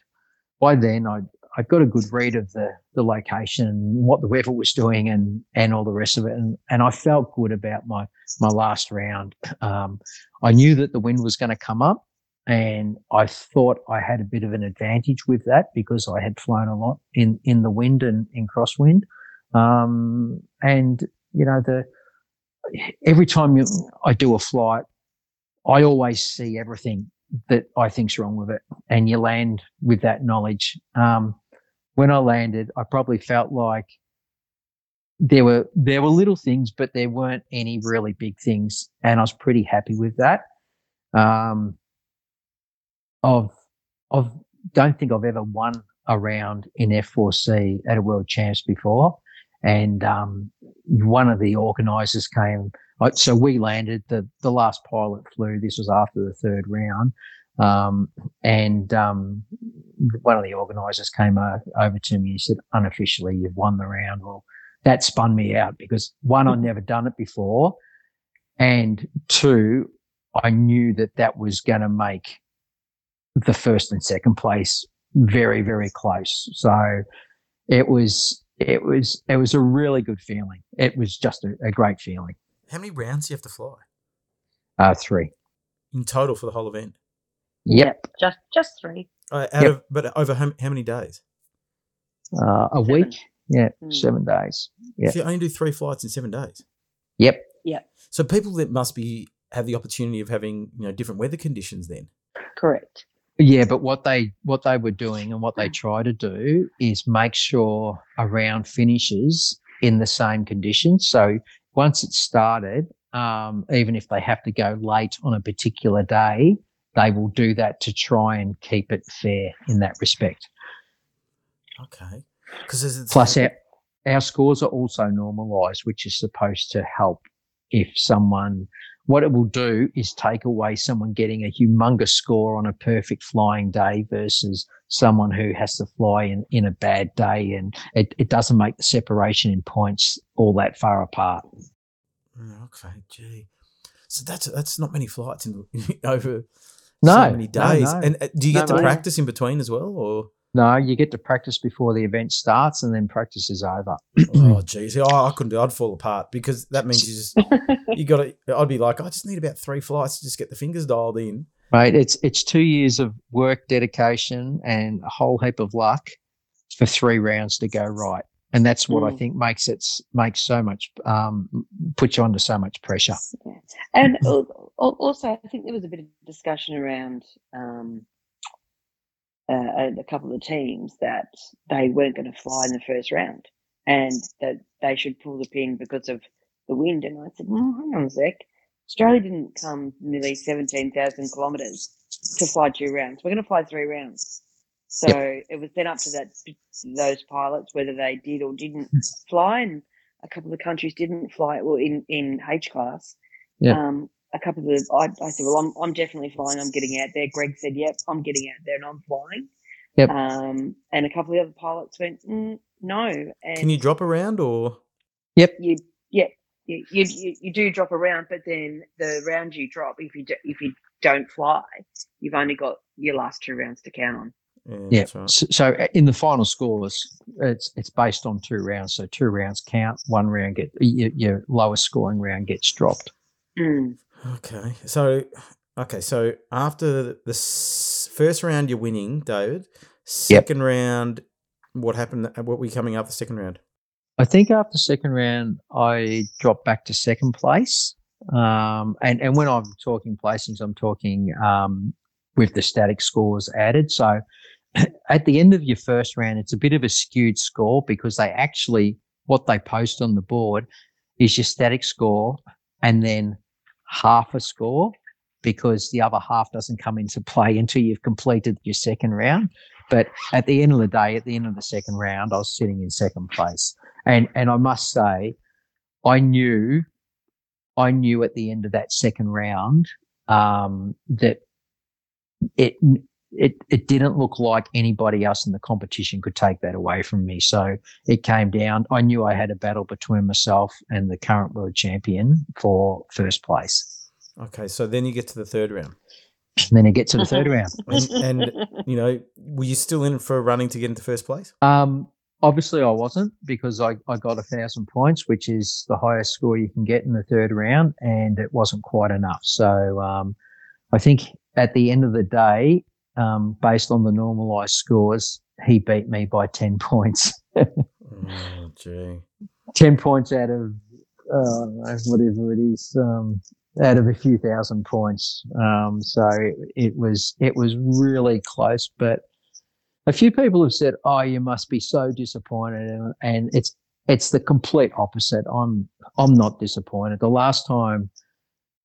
by then I I got a good read of the the location, and what the weather was doing, and and all the rest of it, and and I felt good about my my last round. Um, I knew that the wind was going to come up, and I thought I had a bit of an advantage with that because I had flown a lot in in the wind and in crosswind. Um, and you know, the every time you, I do a flight, I always see everything that I think's wrong with it, and you land with that knowledge. Um, when I landed, I probably felt like there were there were little things, but there weren't any really big things, and I was pretty happy with that. Um, of of don't think I've ever won a round in F4C at a World Champs before. And um, one of the organisers came. So we landed. the The last pilot flew. This was after the third round, um, and um, one of the organisers came uh, over to me. He said, "Unofficially, you've won the round." Well, that spun me out because one, I'd never done it before, and two, I knew that that was going to make the first and second place very, very close. So it was, it was, it was a really good feeling. It was just a, a great feeling. How many rounds do you have to fly? Uh, three. In total for the whole event? Yep. Just, just three. Uh, out yep. of, but over how, how many days? Uh, a seven. week. Yeah, mm. seven days. Yeah. So you only do three flights in seven days. Yep. Yep. So people that must be have the opportunity of having you know different weather conditions then. Correct. Yeah, but what they what they were doing and what they try to do is make sure a round finishes in the same conditions. So once it's started, um, even if they have to go late on a particular day, they will do that to try and keep it fair in that respect. Okay, because plus our our scores are also normalised, which is supposed to help if someone what it will do is take away someone getting a humongous score on a perfect flying day versus someone who has to fly in, in a bad day and it, it doesn't make the separation in points all that far apart. Mm, okay, gee. So that's that's not many flights in over no, so many days. No, no. And uh, do you get to practice in between as well or no, you get to practice before the event starts, and then practice is over. oh, geez, oh, I couldn't do. I'd fall apart because that means you just you got to. I'd be like, I just need about three flights to just get the fingers dialed in. Right, it's it's two years of work, dedication, and a whole heap of luck for three rounds to go right. And that's what I Mm. think makes it makes so much um, puts you under so much pressure. And al- al- also, I think there was a bit of discussion around um, uh, a couple of teams that they weren't going to fly in the first round and that they should pull the pin because of the wind. And I said, well, hang on a sec. Australia didn't come nearly 17,000 kilometres to fly two rounds. We're going to fly three rounds. So it was then up to that those pilots whether they did or didn't fly, and a couple of countries didn't fly. Well, in in H class, Yeah. um, a couple of I, I said, well, I'm I'm definitely flying. I'm getting out there. Greg said, yep, I'm getting out there and I'm flying. Yep. Um, and a couple of other pilots went, mm, no. And Can you drop around or? Yep. You yeah you, you you you do drop around, but then the round you drop, if you do, if you don't fly, you've only got your last two rounds to count on. Yeah, Yeah. right. So, so uh, in the final scores, it's it's based on two rounds. So two rounds count. One round get your, your lowest scoring round gets dropped. Mm. Okay, so okay, so after the first round, you're winning, David. Second round, what happened? What were you coming up the second round? I think after second round, I dropped back to second place. Um, and, and when I'm talking placings, I'm talking um, with the static scores added. So at the end of your first round, it's a bit of a skewed score because they actually, what they post on the board is your static score and then half a score because the other half doesn't come into play until you've completed your second round. But at the end of the day, at the end of the second round, I was sitting in second place and and I must say, I knew, I knew at the end of that second round um, that it it it didn't look like anybody else in the competition could take that away from me. So it came down. I knew I had a battle between myself and the current world champion for first place. Okay, so then you get to the third round, And then you get to the third round. and, and you know, were you still in for running to get into first place? Um, obviously, I wasn't because I, I got a thousand points, which is the highest score you can get in the third round, and it wasn't quite enough. So um, I think at the end of the day, um, based on the normalised scores, he beat me by 10 points. Oh, gee. 10 points out of uh, whatever it is, um, out of a few thousand points. Um, so it, it was it was really close. But a few people have said, "Oh, you must be so disappointed," and, and it's it's the complete opposite. I'm I'm not disappointed. The last time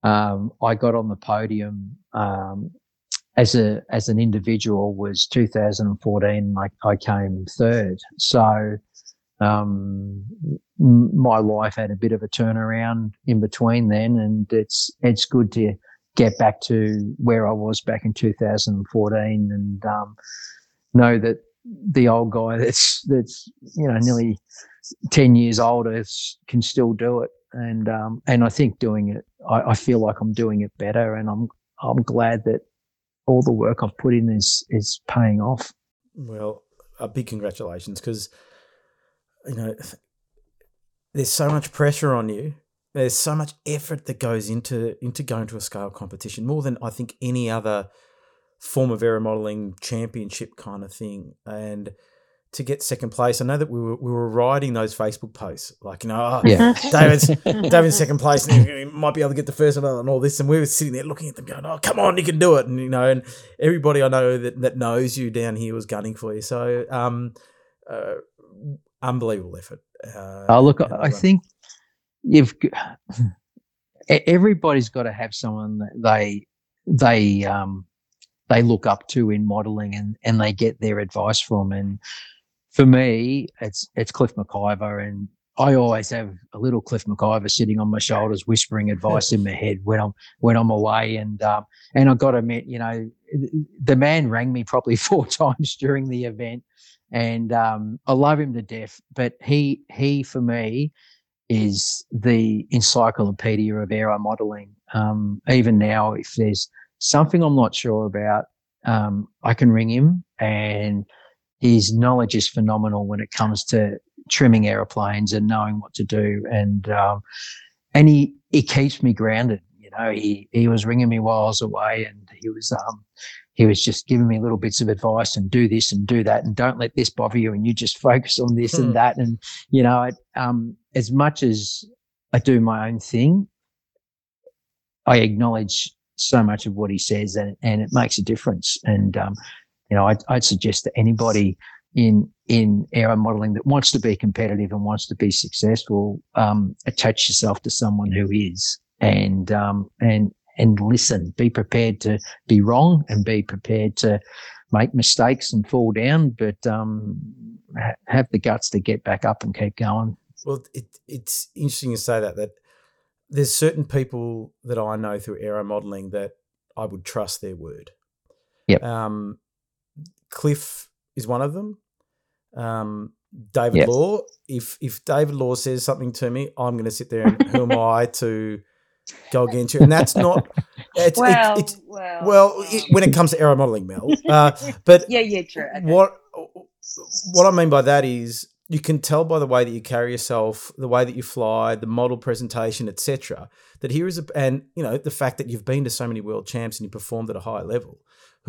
um, I got on the podium um, as a as an individual was 2014. I, I came third. So um, my life had a bit of a turnaround in between then, and it's it's good to get back to where I was back in 2014 and um, know that the old guy that's that's you know nearly 10 years older can still do it and um, and I think doing it I, I feel like I'm doing it better and I'm I'm glad that all the work I've put in is is paying off. Well, a big congratulations because you know there's so much pressure on you. There's so much effort that goes into into going to a scale competition, more than I think any other form of aero modeling championship kind of thing. And to get second place, I know that we were we were writing those Facebook posts like you know, oh, Yeah. David's David's second place, and he might be able to get the first one and all this. And we were sitting there looking at them, going, "Oh, come on, you can do it!" And you know, and everybody I know that, that knows you down here was gunning for you. So, um, uh, unbelievable effort. Uh, Oh, look, I well I think you've g- everybody's got to have someone that they they um they look up to in modeling and and they get their advice from. And for me, it's it's Cliff McIver, and I always have a little Cliff McIver sitting on my shoulders, whispering advice in my head when I'm when I'm away. And um, and I got to admit, you know, the man rang me probably four times during the event, and um, I love him to death. But he he for me is the encyclopedia of modeling. Um, even now, if there's something I'm not sure about, um, I can ring him, and his knowledge is phenomenal when it comes to trimming aeroplanes and knowing what to do. And um, and he he keeps me grounded. You know, he he was ringing me while I was away, and he was um he was just giving me little bits of advice and do this and do that and don't let this bother you and you just focus on this Hmm. and that and you know I, um as much as I do my own thing, I acknowledge so much of what he says and and it makes a difference and um you know I'd, I'd suggest that anybody in in aero modeling that wants to be competitive and wants to be successful um attach yourself to someone who is and um and and listen be prepared to be wrong and be prepared to make mistakes and fall down but um ha- have the guts to get back up and keep going Well, it, it's interesting you say that. That there's certain people that I know through aero modeling that I would trust their word. Yep. Um, Cliff is one of them. Um, David Yep. Law. If if David Law says something to me, I'm going to sit there and who am I to go against you? And that's not. It's, well, it's, it's well, well it, when it comes to aero modeling, Mel. Uh, but yeah, yeah, true. Okay. what what I mean by that is you can tell by the way that you carry yourself, the way that you fly, the model presentation, etc. That here is a and you know the fact that you've been to so many world champs and you performed at a high level.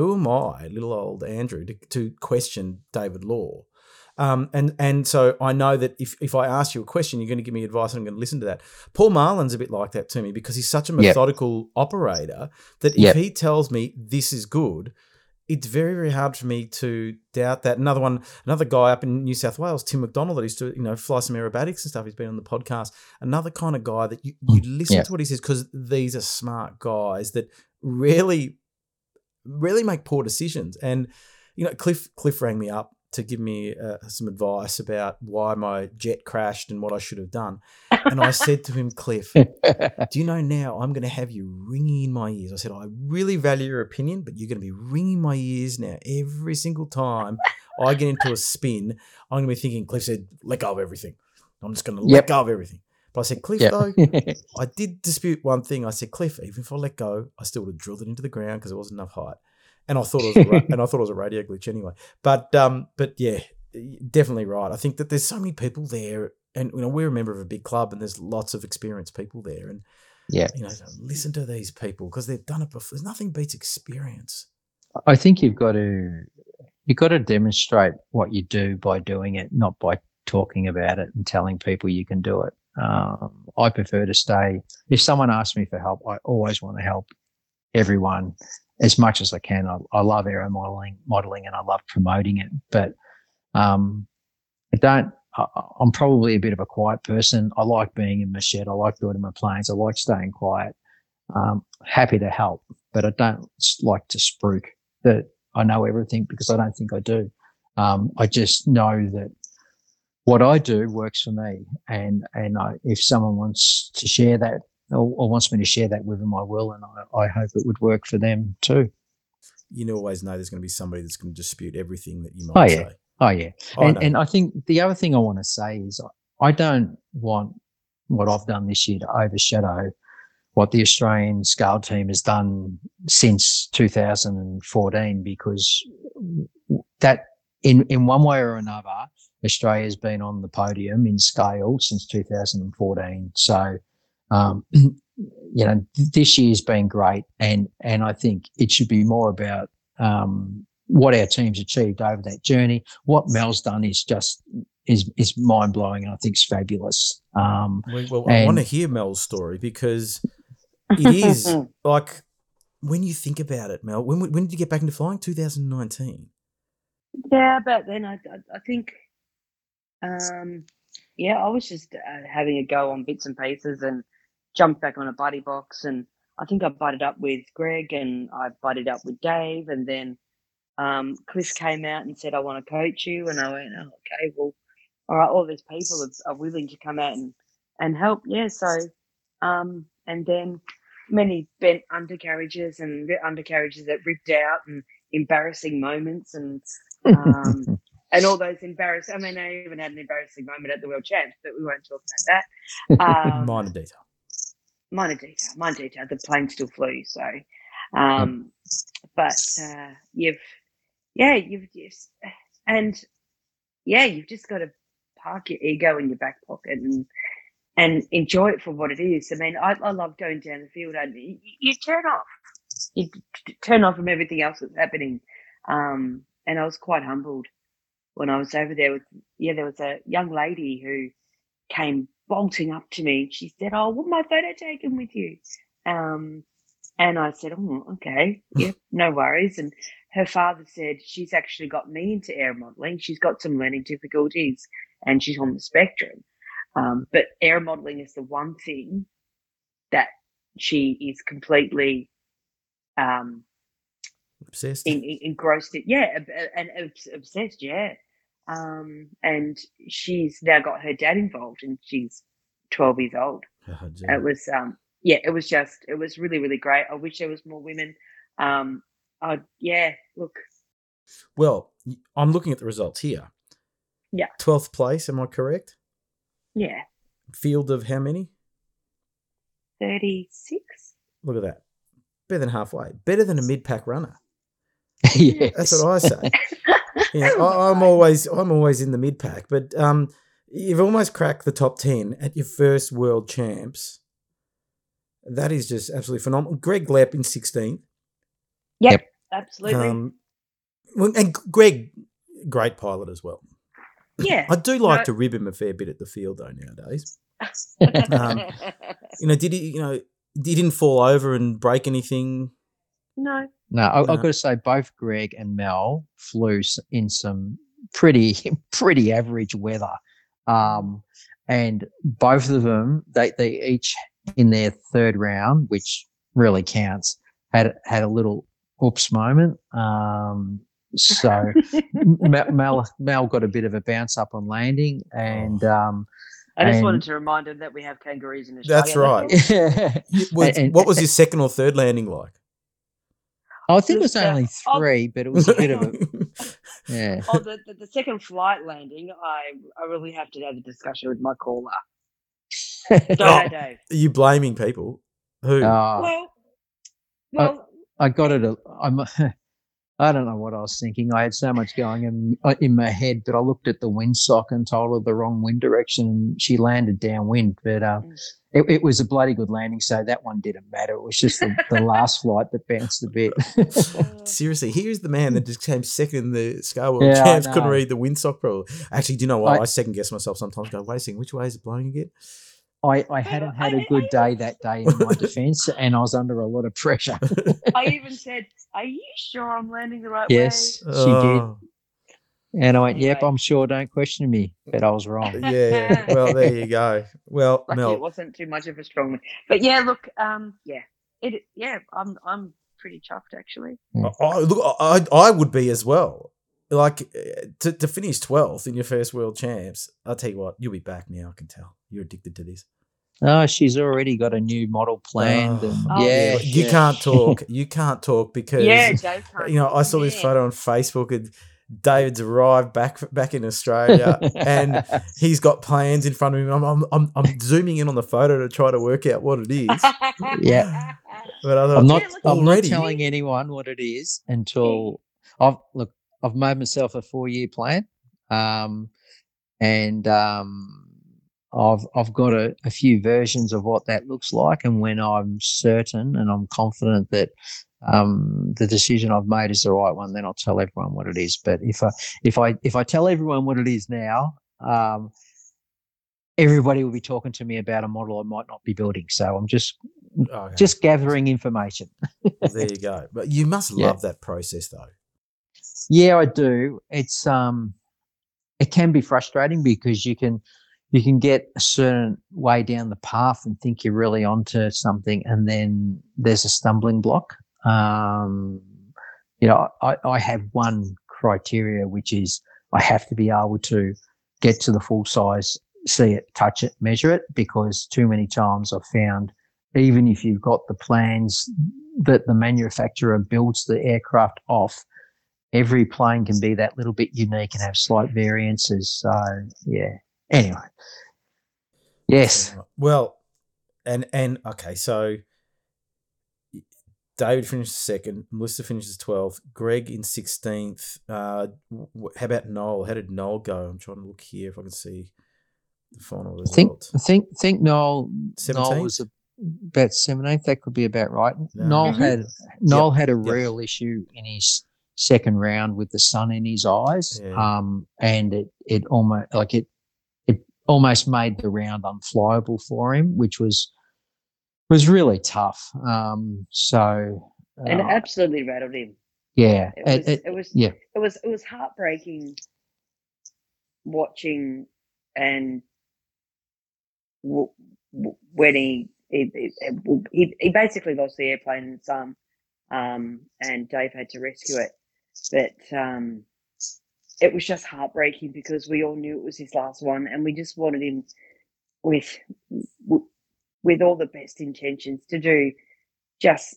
Who am I, little old Andrew, to, to question David Law? Um, and and so I know that if, if I ask you a question, you're going to give me advice, and I'm going to listen to that. Paul Marlin's a bit like that to me because he's such a Yep. methodical operator that if Yep. he tells me this is good, it's very very hard for me to doubt that. Another one, another guy up in New South Wales, Tim McDonald, that used to you know fly some aerobatics and stuff. He's been on the podcast. Another kind of guy that you you listen Yeah. to what he says because these are smart guys that really really make poor decisions. And you know, Cliff Cliff rang me up to give me uh, some advice about why my jet crashed and what I should have done. And I said to him, Cliff, do you know now I'm going to have you ringing in my ears? I said, I really value your opinion, but you're going to be ringing my ears now every single time I get into a spin. I'm going to be thinking, Cliff said, let go of everything. I'm just going to let go of everything. But I said, Cliff, yeah though, I did dispute one thing. I said, Cliff, even if I let go, I still would have drilled it into the ground because there wasn't enough height. And I thought it was a ra- and I thought it was a radio glitch anyway. But um, but yeah, definitely right. I think that there's so many people there, and you know we're a member of a big club, and there's lots of experienced people there, and yeah you know listen to these people because they've done it before. There's nothing beats experience. I think you've got to you've got to demonstrate what you do by doing it, not by talking about it and telling people you can do it. Um, I prefer to stay. If someone asks me for help, I always want to help everyone as much as I can. I, I love aero modeling, modeling, and I love promoting it. But um, I don't. I, I'm probably a bit of a quiet person. I like being in my shed. I like building my planes. I like staying quiet. Um, happy to help, but I don't like to spruik that I know everything because I don't think I do. Um, I just know that what I do works for me, and and I, if someone wants to share that or, or wants me to share that with them, I will, and I, I hope it would work for them too. You always know there's going to be somebody that's going to dispute everything that you Oh, might yeah. say. Oh yeah, I and know. and I think the other thing I want to say is I- I don't want what I've done this year to overshadow what the Australian scale team has done since 2014 because that in in one way or another Australia's been on the podium in scale since 2014 so um, you know this year's been great and and I think it should be more about um, what our team's achieved over that journey what Mel's done is just is is mind blowing and I think it's fabulous um, Well, well I want to hear Mel's story because it is like when you think about it, Mel. When when did you get back into flying? 2019. Yeah, but then I, I, I think, um, yeah, I was just uh, having a go on bits and pieces and jumped back on a buddy box. And I think I butted up with Greg and I butted up with Dave. And then um, Chris came out and said, I want to coach you. And I went, oh, okay, well, all right, all these people are, are willing to come out and, and help. Yeah, so, um, and then many bent undercarriages and ri- undercarriages that ripped out and embarrassing moments and um, and all those embarrassing. I mean, I even had an embarrassing moment at the World Champs, but we won't talk about that. Um, Minor detail. minor detail, minor detail. The plane still flew, so. Um, but uh, you've, yeah, you've just, and yeah, you've just got to park your ego in your back pocket and and enjoy it for what it is. I mean, I, I love going down the field and you, you turn off, you t- turn off from everything else that's happening. Um, and I was quite humbled when I was over there with, yeah, there was a young lady who came bolting up to me. She said, "Oh, want my photo taken with you?" Um, and I said, "Oh, okay, yeah, no worries." And her father said she's actually got me into air modeling. She's got some learning difficulties, and she's on the spectrum. Um, but air modeling is the one thing that she is completely um, Obsessed. in, in, engrossed it. Yeah, and obsessed. Yeah. Um, and she's now got her dad involved, and she's twelve years old. Oh. It was um, yeah, it was just it was really really great. I wish there was more women. Um, I yeah, look, Well, I'm looking at the results here. Yeah. 12th place, am I correct? yeah, Field of how many? thirty six. Look at that. Better than halfway. Better than a mid pack runner. yes. That's what I say. Yeah, I, I'm always I'm always in the mid pack, but um, you've almost cracked the top ten at your first world champs. That is just absolutely phenomenal. Greg Lepp in 16th. Absolutely. Um, and Greg, great pilot as well. yeah. I do like No. to rib him a fair bit at the field though nowadays. um, You know, did he? You know, he didn't fall over and break anything. no. No, I, No. I've got to say both Greg and Mel flew in some pretty pretty average weather, um, and both of them they they each in their third round, which really counts, had had a little oops moment. Um, so Mel, Mel Mel got a bit of a bounce up on landing, and um, I just And- wanted to remind him that we have kangaroos in Australia. That's right. I You- And- what was his second or third landing like? Think it was only I'll- three, but it was a bit of a yeah. Oh, the, the, the second flight landing, I, I really have to have a discussion with my caller. Don't Oh. know, Dave. Are you blaming people? Who? Oh. Well, well, I got it. a- I'm. I don't know what I was thinking. I had so much going in uh, in my head, but I looked at the windsock and told her the wrong wind direction, and she landed downwind. But uh, Mm. it, it was a bloody good landing, so that one didn't matter. It was just the, the last flight that bounced a bit. Seriously, here's the man that just came second in the Scale World Yeah, Champs. Couldn't read the windsock problem. Actually, do you know what? I, I- second guess myself sometimes. Go, wait a second, which way is it blowing again? I, I hadn't had a I- good I- day that day in my defence, and I was under a lot of pressure. I even said, "Are you sure I'm landing the right yes, way?" she did, Oh, and I went, "Yep, I'm sure. Don't question me." But I was wrong. Yeah. Well, there you go. Well, Lucky it wasn't too much of a strong one. But yeah, look, um, yeah, it, yeah, I'm, I'm pretty chuffed actually. I, look, I, I would be as well. Like uh, to, to finish 12th in your first world champs, I'll tell you what, you'll be back now. I can tell. You're addicted to this. Oh, she's already got a new model planned, Oh. and Oh, yeah, you can't talk. You can't talk because Yeah, Dave. can't you know I saw this photo on Facebook and David's arrived back back in Australia and he's got plans in front of him. I'm, I'm I'm I'm zooming in on the photo to try to work out what it is. Yeah. But I thought, I'm not. I'm not telling anyone what it is until I've look. I've made myself a four-year plan, um, and um, I've I've got a, a few versions of what that looks like. And when I'm certain and I'm confident that um, the decision I've made is the right one, then I'll tell everyone what it is. But if I if I if I tell everyone what it is now, um, everybody will be talking to me about a model I might not be building. So I'm just okay, just gathering information. there you go. But you must Yeah. love that process though. Yeah, I do. It's um, it can be frustrating because you can you can get a certain way down the path and think you're really onto something, and then there's a stumbling block. Um, you know, I, I have one criteria which is I have to be able to get to the full size, see it, touch it, measure it, because too many times I've found even if you've got the plans that the manufacturer builds the aircraft off, every plane can be that little bit unique and have slight variances. So yeah. Anyway. Yes. Well, and and okay, so David finishes second, Melissa finishes twelfth, Greg in sixteenth. Uh, w- how about Noel? How did Noel go? I'm trying to look here if I can see the final I think result. I think think Noel Noel 17th? was about seventeenth. That could be about right. Yeah. Noel Mhm. had Noel had a Yep. real issue in his second round with the sun in his eyes, Yeah. um, and it it almost like it it almost made the round unflyable for him, which was was really tough. Um, so and it uh, absolutely rattled him. yeah, It it- was, it- it was, yeah. it was, it was heartbreaking watching and w- w- when he he, he he he basically lost the airplane and the sun, um, and Dave had to rescue it, but um, it was just heartbreaking because we all knew it was his last one, and we just wanted him with with all the best intentions to do just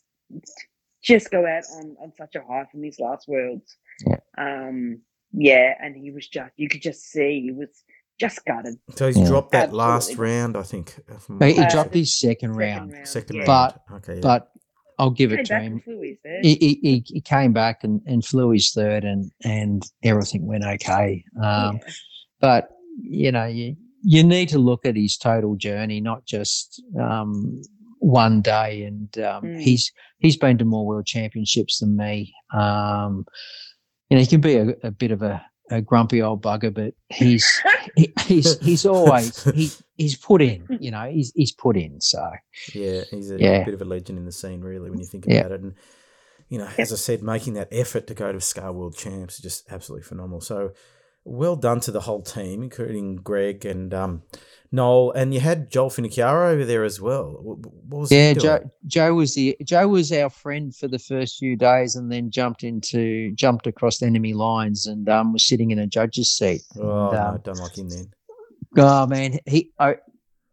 just go out on, on such a high from his last words. Yeah. Um, yeah, and he was just you could just see he was just gutted. So he's Yeah. dropped that last round, I think. he, he Uh, dropped his second Second round, round, Second yeah. round. But- okay, yeah. but I'll give it to him. and flew his third. he, he, he- he came back and, and flew his third and, and everything went okay. Um, Yeah. But, you know, you, you need to look at his total journey, not just um, one day. And um, Mm. he's he's been to more world championships than me. Um, you know, he can be a, a bit of a, a grumpy old bugger, but he's he, he's he's always he, he's put in. You know, he's he's put in. So Yeah, he's a Yeah. bit of a legend in the scene, really, when you think Yeah. about it. And you know, as I said, making that effort to go to Scale World Champs is just absolutely phenomenal. So well done to the whole team, including Greg and um, Noel, and you had Joel Finocchiaro over there as well. What was he Yeah, doing? Joe, Joe was the Joe was our friend for the first few days, and then jumped into jumped across enemy lines and um, was sitting in a judge's seat. Oh, and, no, um, don't like him then. oh man, he I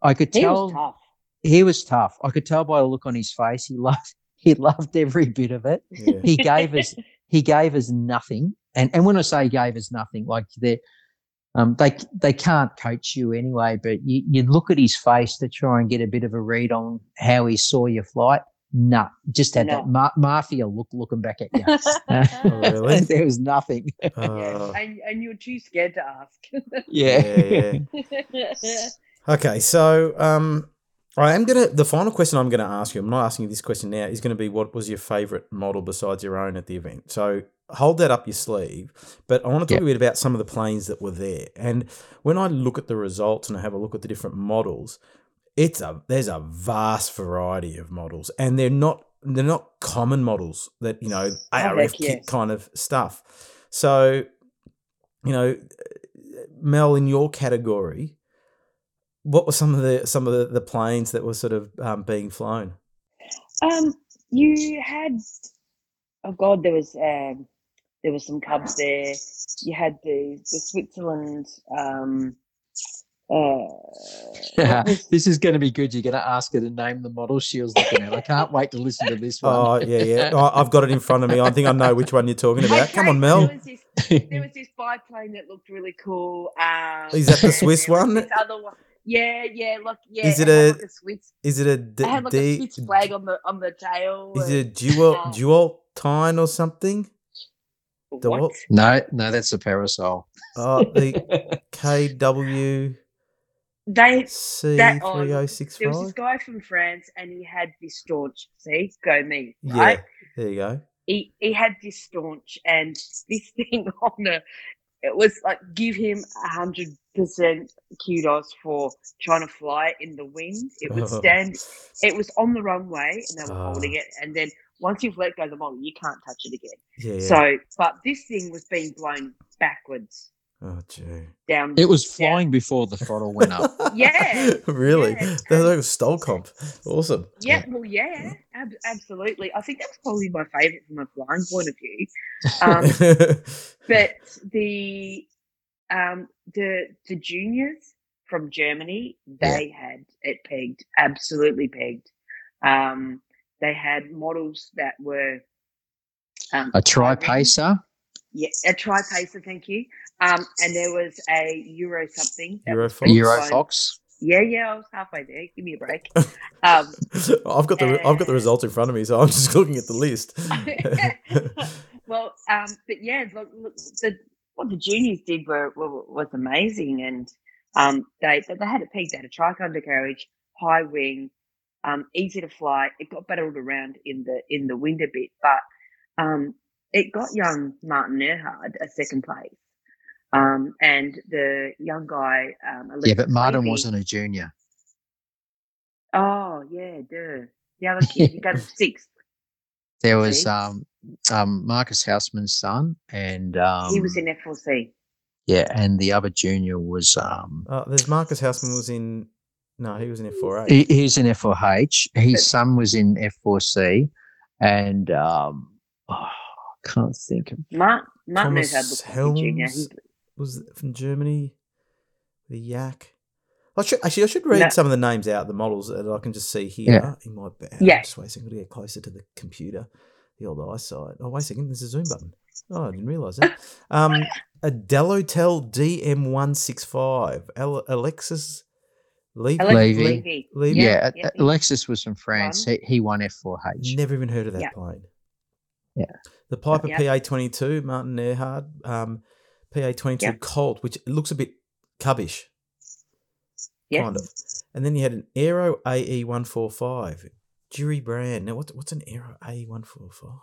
I could He tell was tough. he was tough. I could tell by the look on his face. He loved he loved every bit of it. Yeah. He gave us he gave us nothing, and and when I say he gave us nothing, like they um they they can't coach you anyway, but you you look at his face to try and get a bit of a read on how he saw your flight. Nah, just had that ma- mafia look looking back at you. Oh, really? there was nothing. Yeah, Uh, and, and you're too scared to ask. yeah, yeah. Okay, so um, I am gonna. The final question I'm gonna ask you. I'm not asking you this question now. Is going to be what was your favorite model besides your own at the event? So hold that up your sleeve. But I want to talk Yep. a bit about some of the planes that were there. And when I look at the results and I have a look at the different models, it's a there's a vast variety of models, and they're not they're not common models that you know ARF kit yes. kind of stuff. So you know, Mel, in your category, what were some of the some of the, the planes that were sort of um, being flown? Um, you had, oh god, there was um, there was some cubs there. You had the the Switzerland. Um, uh, what was- this is going to be good. You're going to ask her to name the model she was looking at. I can't wait to listen to this one. Oh yeah, yeah. Oh, I've got it in front of me. I think I know which one you're talking about. Come on, Mel. There was this, there was this biplane that looked really cool. Um, Is that the Swiss one? Other one. Yeah, yeah. Look, yeah. Is it a- like a Swiss? Is it a d- had like D- a Swiss flag on the on the tail. Is and- it a dual um, dual tine or something? The what? what? No, no, that's a parasol. Oh, the KW They C That- oh, three oh there was this guy from France, and he had this Storch. See, go me, Yeah, right? there you go. He he had this Storch, and this thing on the. It was like give him a hundred percent kudos for trying to fly in the wind. It would stand. It was on the runway, and they were Oh. holding it. And then once you've let go of the model, you can't touch it again. Yeah. yeah. So, but this thing was being blown backwards oh, gee. down. It was Yeah. flying before the throttle went up. Yeah, really? yeah, That was like a STOL comp. Awesome. Yeah, well, yeah, ab- absolutely. I think that's probably my favourite from a flying point of view. Um, but the um, the the juniors from Germany, Yeah. they had it pegged, absolutely pegged. Um, they had models that were um, A tri-pacer. Yeah, a tri pacer. Thank you. Um, and there was a Euro something. that Euro Fox? being Euro flown. Fox. Yeah, yeah, I was halfway there. Give me a break. Um, I've got the I've got the results in front of me, so I'm just looking at the list. well, um, but yeah, look, look, the, what the juniors did were, were was amazing, and Um, they they had it peaked at a trike undercarriage, high wing, um, easy to fly. It got better all around in the in the wind a bit, but um, it got young Martin Erhard a second place. Um, and the young guy, um, Yeah, but Martin Levy- wasn't a junior. Oh yeah, duh. The other kid, he got sixth. There was um, um, Marcus Houseman's son, and um, he was in F4C. yeah, and the other junior was um, Oh, there's Marcus Houseman was in. No, he was in F4A. he, he's in F4H. His But- son was in F4C, and um, oh, I can't think of Mark, Martin Thomas Earhart looked like junior. Helms? He, was from Germany. The Yak. I should actually I should read No. some of the names out the models that I can just see here Yeah. in my bag. Yeah. Just wait a second. I've got to get closer to the computer. The old eyesight. Oh wait a second. There's a zoom button. Oh, I didn't realise that. Um, a Dalotel DM165. Al- Alexis Levy. Alexis Levy. Levy. Levy. yeah. yeah, he- Alexis was from France. He, he won F4H. Never even heard of that Yeah. plane. Yeah. The Piper Yeah. PA22, Martin Earhart, um, PA22 Yeah. Colt, which looks a bit cubbish, Yeah. kind of. And then you had an Aero AE145, Jury brand. Now, what's, what's an Aero AE145?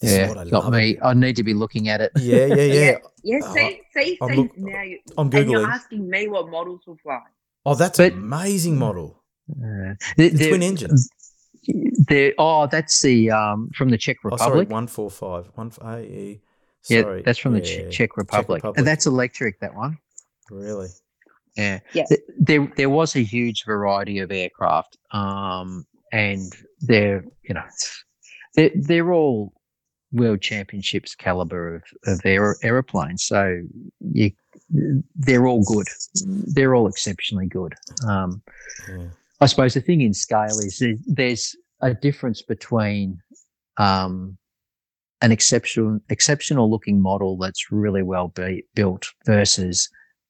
This Yeah, what I got me. about- I need to be looking at it. Yeah, yeah, yeah. Yeah, Oh, see, see, I'm see. look- now you, I'm Googling. and you're asking me what models will fly. Oh, that's But- an amazing model. Uh, The there- twin engine. There, oh, that's the um, from the Czech Oh, sorry, Republic. 145. One, AE. yeah, Sorry. that's from the yeah, Czech, Czech Republic. Republic. And that's electric. That one. Really? Yeah. Yeah. There, there was a huge variety of aircraft, um, and they're, you know, they're, they're all world championships caliber of, of aer- aeroplanes. So you, they're all good. They're all exceptionally good. Um, Yeah. I suppose the thing in scale is there- there's a difference between um, an exceptional exceptional looking model that's really well be- built versus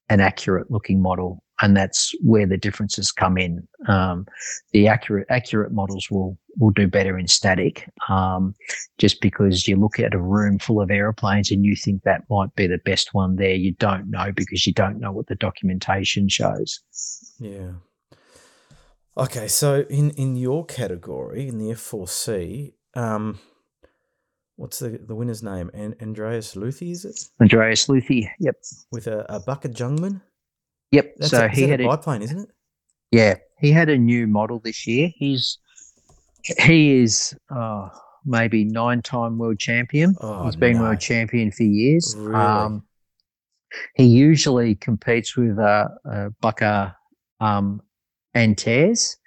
an accurate looking model, and that's where the differences come in. Um, the accurate accurate models will will do better in static, um, just because you look at a room full of aeroplanes and you think that might be the best one there. You don't know because you don't know what the documentation shows. Yeah. Okay, so in in your category in the F4C, um, what's the the winner's name? An- Andreas Luthi, is it? Andreas Luthi, yep. With a, a Bucker Jungmann? Yep. That's so a, he had a a, biplane, isn't it? yeah, he had a new model this year. He's he is uh, maybe nine time world champion. Oh, He's been no. world champion for years. Really? Um, he usually competes with uh, uh, um, and Tears,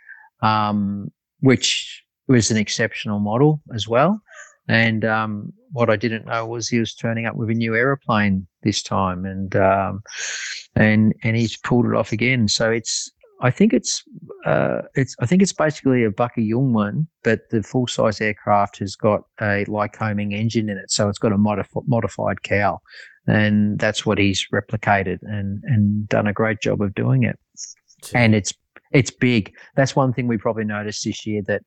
um, which was an exceptional model as well. And um, what I didn't know was he was turning up with a new aeroplane this time, and um, and and he's pulled it off again. So it's I think it's uh, it's I think it's basically a Bucker Jungmann, but the full size aircraft has got a Lycoming engine in it, so it's got a modif- modified cowl, and that's what he's replicated and and done a great job of doing it Gee, and it's it's big. That's one thing we probably noticed this year that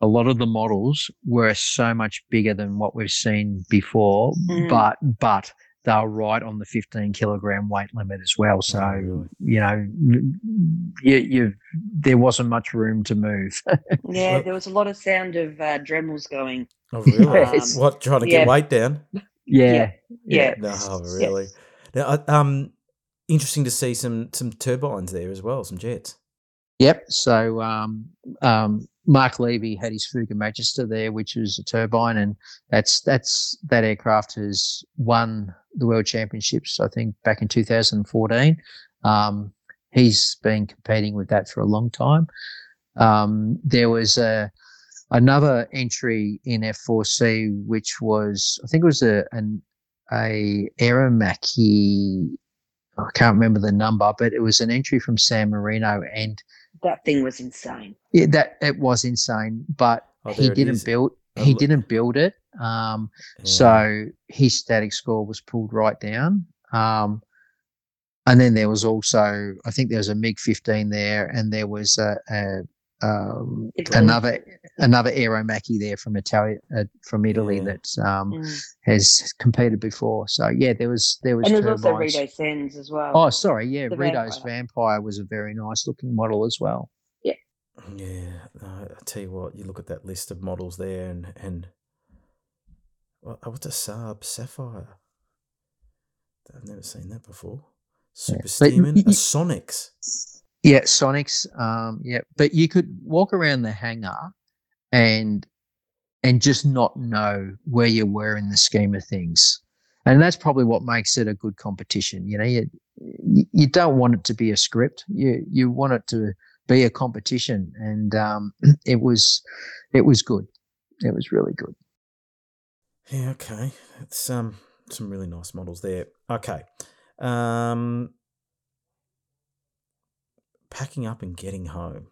a lot of the models were so much bigger than what we've seen before, Mm. but but they're right on the 15 kilogram weight limit as well. So Oh, really? you know, you, you there wasn't much room to move. Yeah, there was a lot of sound of uh, Dremels going. oh, really? Yes. What, trying to yeah. get weight down? yeah, Yeah. No, really. Now, uh, um, interesting to see some some turbines there as well, some jets. Yep. So um, um, Mark Levy had his Fouga Magister there, which was a turbine, and that's that's that aircraft has won the World Championships. I think back in 2014. Um, he's been competing with that for a long time. Um, there was a another entry in F4C, which was I think it was a an a Aermacchi. I can't remember the number, but it was an entry from San Marino, and That thing was insane. yeah, that it was insane, but Oh, he didn't build. He didn't build it. Um, Yeah. so his static score was pulled right down. Um, and then there was also, I think there was a MiG 15 there, and there was a, a, um, another another Aermacchi there from Italy uh, from Italy Yeah. that um, Mm. has competed before. So yeah, there was there was And there's also. Rito Sens as well. Oh, sorry, yeah, The Rito's Vampire. Vampire was a very nice looking model as well. Yeah, no, I tell you what, you look at that list of models there, and and what, uh, what's a Saab Sapphire? I've never seen that before. Super But Stearman, y- a Sonics. Yeah, Sonics. Um, yeah, but you could walk around the hangar and and just not know where you were in the scheme of things, and that's probably what makes it a good competition. You know, you you- you don't want it to be a script. You you want it to be a competition, and um, it was it was good. It was really good. Yeah, okay. It's um some really nice models there. Okay. Um packing up and getting home.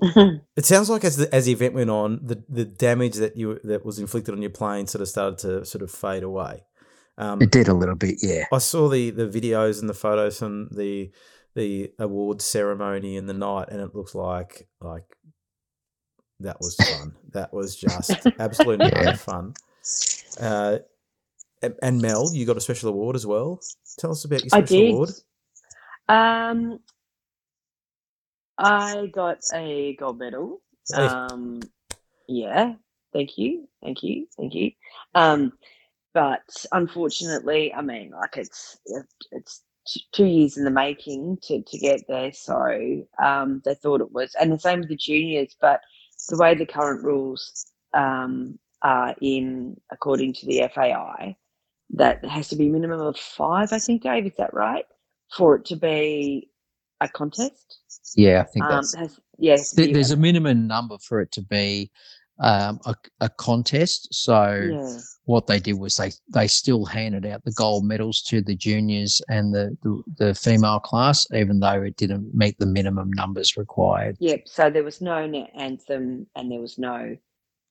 It sounds like as the as the event went on, the the damage that you that was inflicted on your plane sort of started to sort of fade away. Um, It did a little bit, yeah. I saw the the videos and the photos from the the awards ceremony in the night, and it looked like like that was fun. that was just absolutely Yeah. fun. Uh, and, Mel, you got a special award as well. Tell us about your special award. Um, I got a gold medal. Hey. Um, yeah, thank you, thank you, thank you. Um, but unfortunately, I mean, like it's it's t- two years in the making to to get there. So um, they thought it was, and the same with the juniors. But the way the current rules um, are in, according to the FAI, that has to be a minimum of five. I think, Dave, is that right? For it to be a contest. Yeah, I think Um, that's has, yes, There- there's a minimum number for it to be um, a, a contest. So yeah. what they did was they they still handed out the gold medals to the juniors and the, the the female class, even though it didn't meet the minimum numbers required. Yep. So there was no anthem and there was no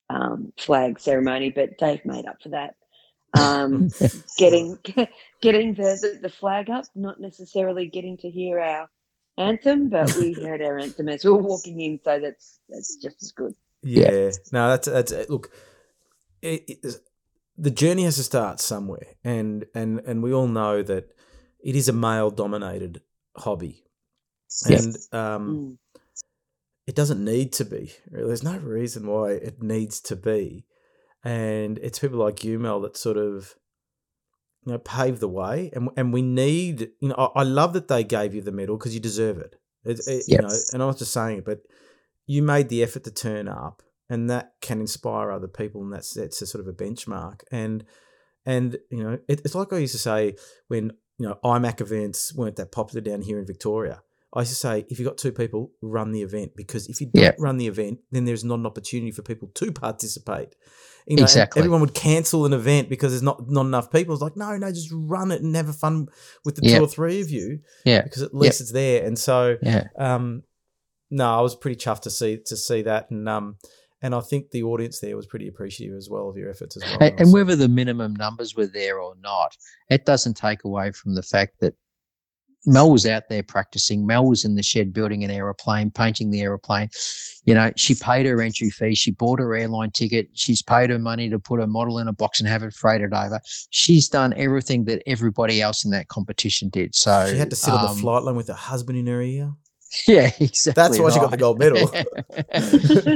um, flag ceremony, but Dave made up for that. Um, getting getting the, the, the flag up, not necessarily getting to hear our anthem, but we heard our anthem as we were walking in, so that's that's just as good. Yeah. No, that's that's uh, look. It, it, the journey has to start somewhere, and and and we all know that it is a male dominated hobby, Yeah. and um, Mm. it doesn't need to be. There's no reason why it needs to be, and it's people like you, Mel, that sort of you know pave the way, and and we need. You know, I, I love that they gave you the medal because you deserve it. It, it You know, and I was just saying it, but you made the effort to turn up, and that can inspire other people, and that's that's a sort of a benchmark. And and you know, it, it's like I used to say when you know IMAC events weren't that popular down here in Victoria. I used to say, if you've got two people, run the event because if you don't Yeah. run the event, then there's not an opportunity for people to participate. You know, Exactly. everyone would cancel an event because there's not not enough people. It's like, no, no, just run it and have fun with the Yeah. two or three of you Yeah, because at least it's there. And so, yeah, um, no, I was pretty chuffed to see to see that, and um, and I think the audience there was pretty appreciative as well of your efforts as well. and, and whether the minimum numbers were there or not, it doesn't take away from the fact that Mel was out there practicing. Mel was in the shed building an aeroplane, painting the aeroplane. You know, she paid her entry fee. She bought her airline ticket. She's paid her money to put her model in a box and have it freighted over. She's done everything that everybody else in that competition did. So she had to sit on the um, flight line with her husband in her ear. Yeah, exactly. That's why she got the gold medal.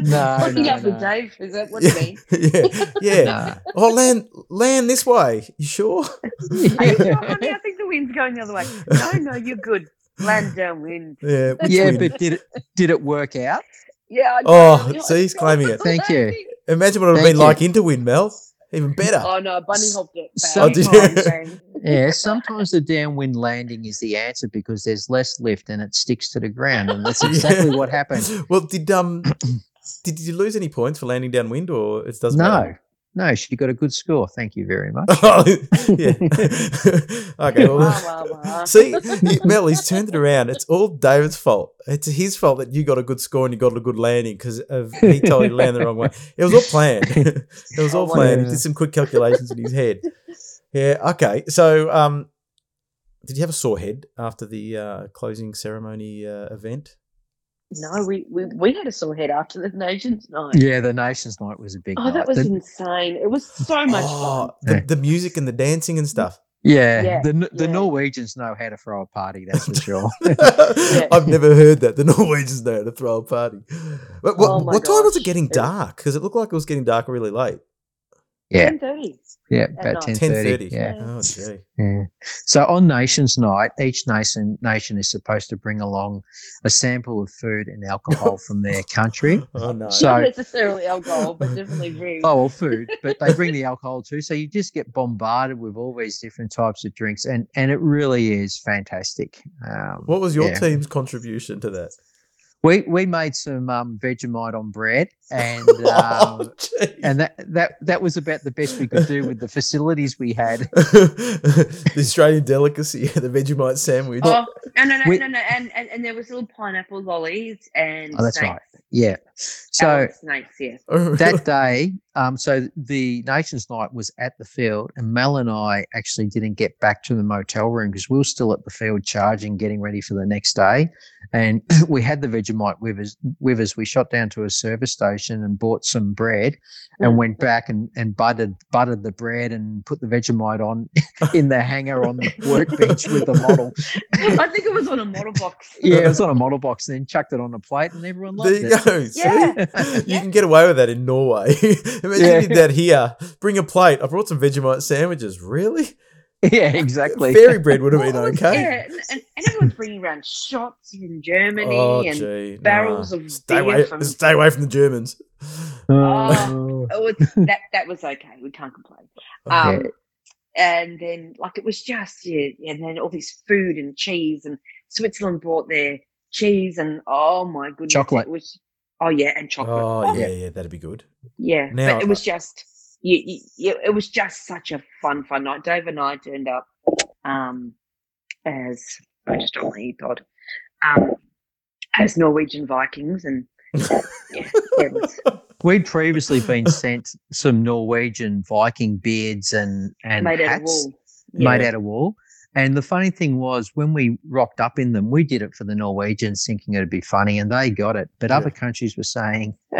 no, Looking no, up for no. Dave, is that what you mean? yeah, yeah. No. Oh, land, land this way. You sure? Are you sure, honey? I think the wind's going the other way. No, no, you're good. Land downwind. Yeah. yeah, wind? but did it did it work out? Yeah. I Oh, know. see, he's claiming it. Thank you. imagine what it would have been you. like into wind, Mel. Even better. Oh no, bunny hopped it. Oh, did you? Yeah, sometimes the downwind landing is the answer because there's less lift and it sticks to the ground, and that's exactly Yeah. what happened. Well, did um, did you lose any points for landing downwind, or it doesn't No, matter? No, she got a good score. Thank you very much. Oh, yeah. okay. Well, Wah, wah, wah. see, Mel, he's turned it around. It's all David's fault. It's his fault that you got a good score and you got a good landing because he told you to land the wrong way. It was all planned. it was all Oh, planned. He did some quick calculations in his head. Yeah. Okay. So, um, did you have a sore head after the uh, closing ceremony uh, event? No, we, we we had a sore head after the Nations night. Yeah, the Nations Night was a big Oh, night. that was The- insane. It was so much Oh, fun. the, Yeah. the music and the dancing and stuff. yeah, Yeah, the N- the yeah. Norwegians know how to throw a party. That's for sure. I've never heard that. The Norwegians know how to throw a party. But what, Oh what time was it getting dark? Because it looked like it was getting dark really late. Yeah, Ten thirty. Yeah, about ten 10.30. thirty. Yeah. Oh, gee. Yeah. So on Nations Night, each nation nation is supposed to bring along a sample of food and alcohol from their country. Oh, no. So- Not necessarily alcohol, but definitely food. Oh, well, food, but they bring the alcohol too. So you just get bombarded with all these different types of drinks, and and it really is fantastic. Um, what was your yeah. team's contribution to that? We we made some um, Vegemite on bread, and oh, um, gee. and that that that was about the best we could do with the facilities we had. the Australian delicacy, the Vegemite sandwich. Oh, no, no, no, We- no, no. And, and and there was little pineapple lollies and Oh, that's snakes. right. Yeah. So Almond snakes, yeah. that day, um, so the Nations Night was at the field, and Mel and I actually didn't get back to the motel room because we were still at the field charging, getting ready for the next day. And we had the Vegemite with us. With us, we shot down to a service station and bought some bread, and Mm. went back and, and buttered buttered the bread and put the Vegemite on in the hangar on the workbench with the model. I think it was on a model box. Yeah, it was on a model box, and then chucked it on a plate, and everyone loved there you it. go. Yeah. You Yeah. can get away with that in Norway. Imagine Yeah. you did that here. Bring a plate. I brought some Vegemite sandwiches. Really? yeah, exactly. Fairy bread would have been Well, okay. Yeah, and, and, and everyone's bringing around shots from Germany Oh, and gee. barrels nah. of stay beer away, from- stay away from the Germans. Oh. oh, that that was okay. We can't complain. Um, and then like it was just yeah, and then all this food and cheese and Switzerland brought their cheese and oh my goodness, Chocolate. It was oh yeah, and chocolate. oh, yeah, yeah, that'd be good. Yeah, Now- but it was just you, you, you, it was just such a fun, fun night. Dave and I turned up um, as I just on my pod um, as Norwegian Vikings, and yeah, it was, We'd previously been sent some Norwegian Viking beards and and made out of hats wool. made out of wool. And the funny thing was, when we rocked up in them, we did it for the Norwegians, thinking it'd be funny, and they got it. But Yeah. other countries were saying,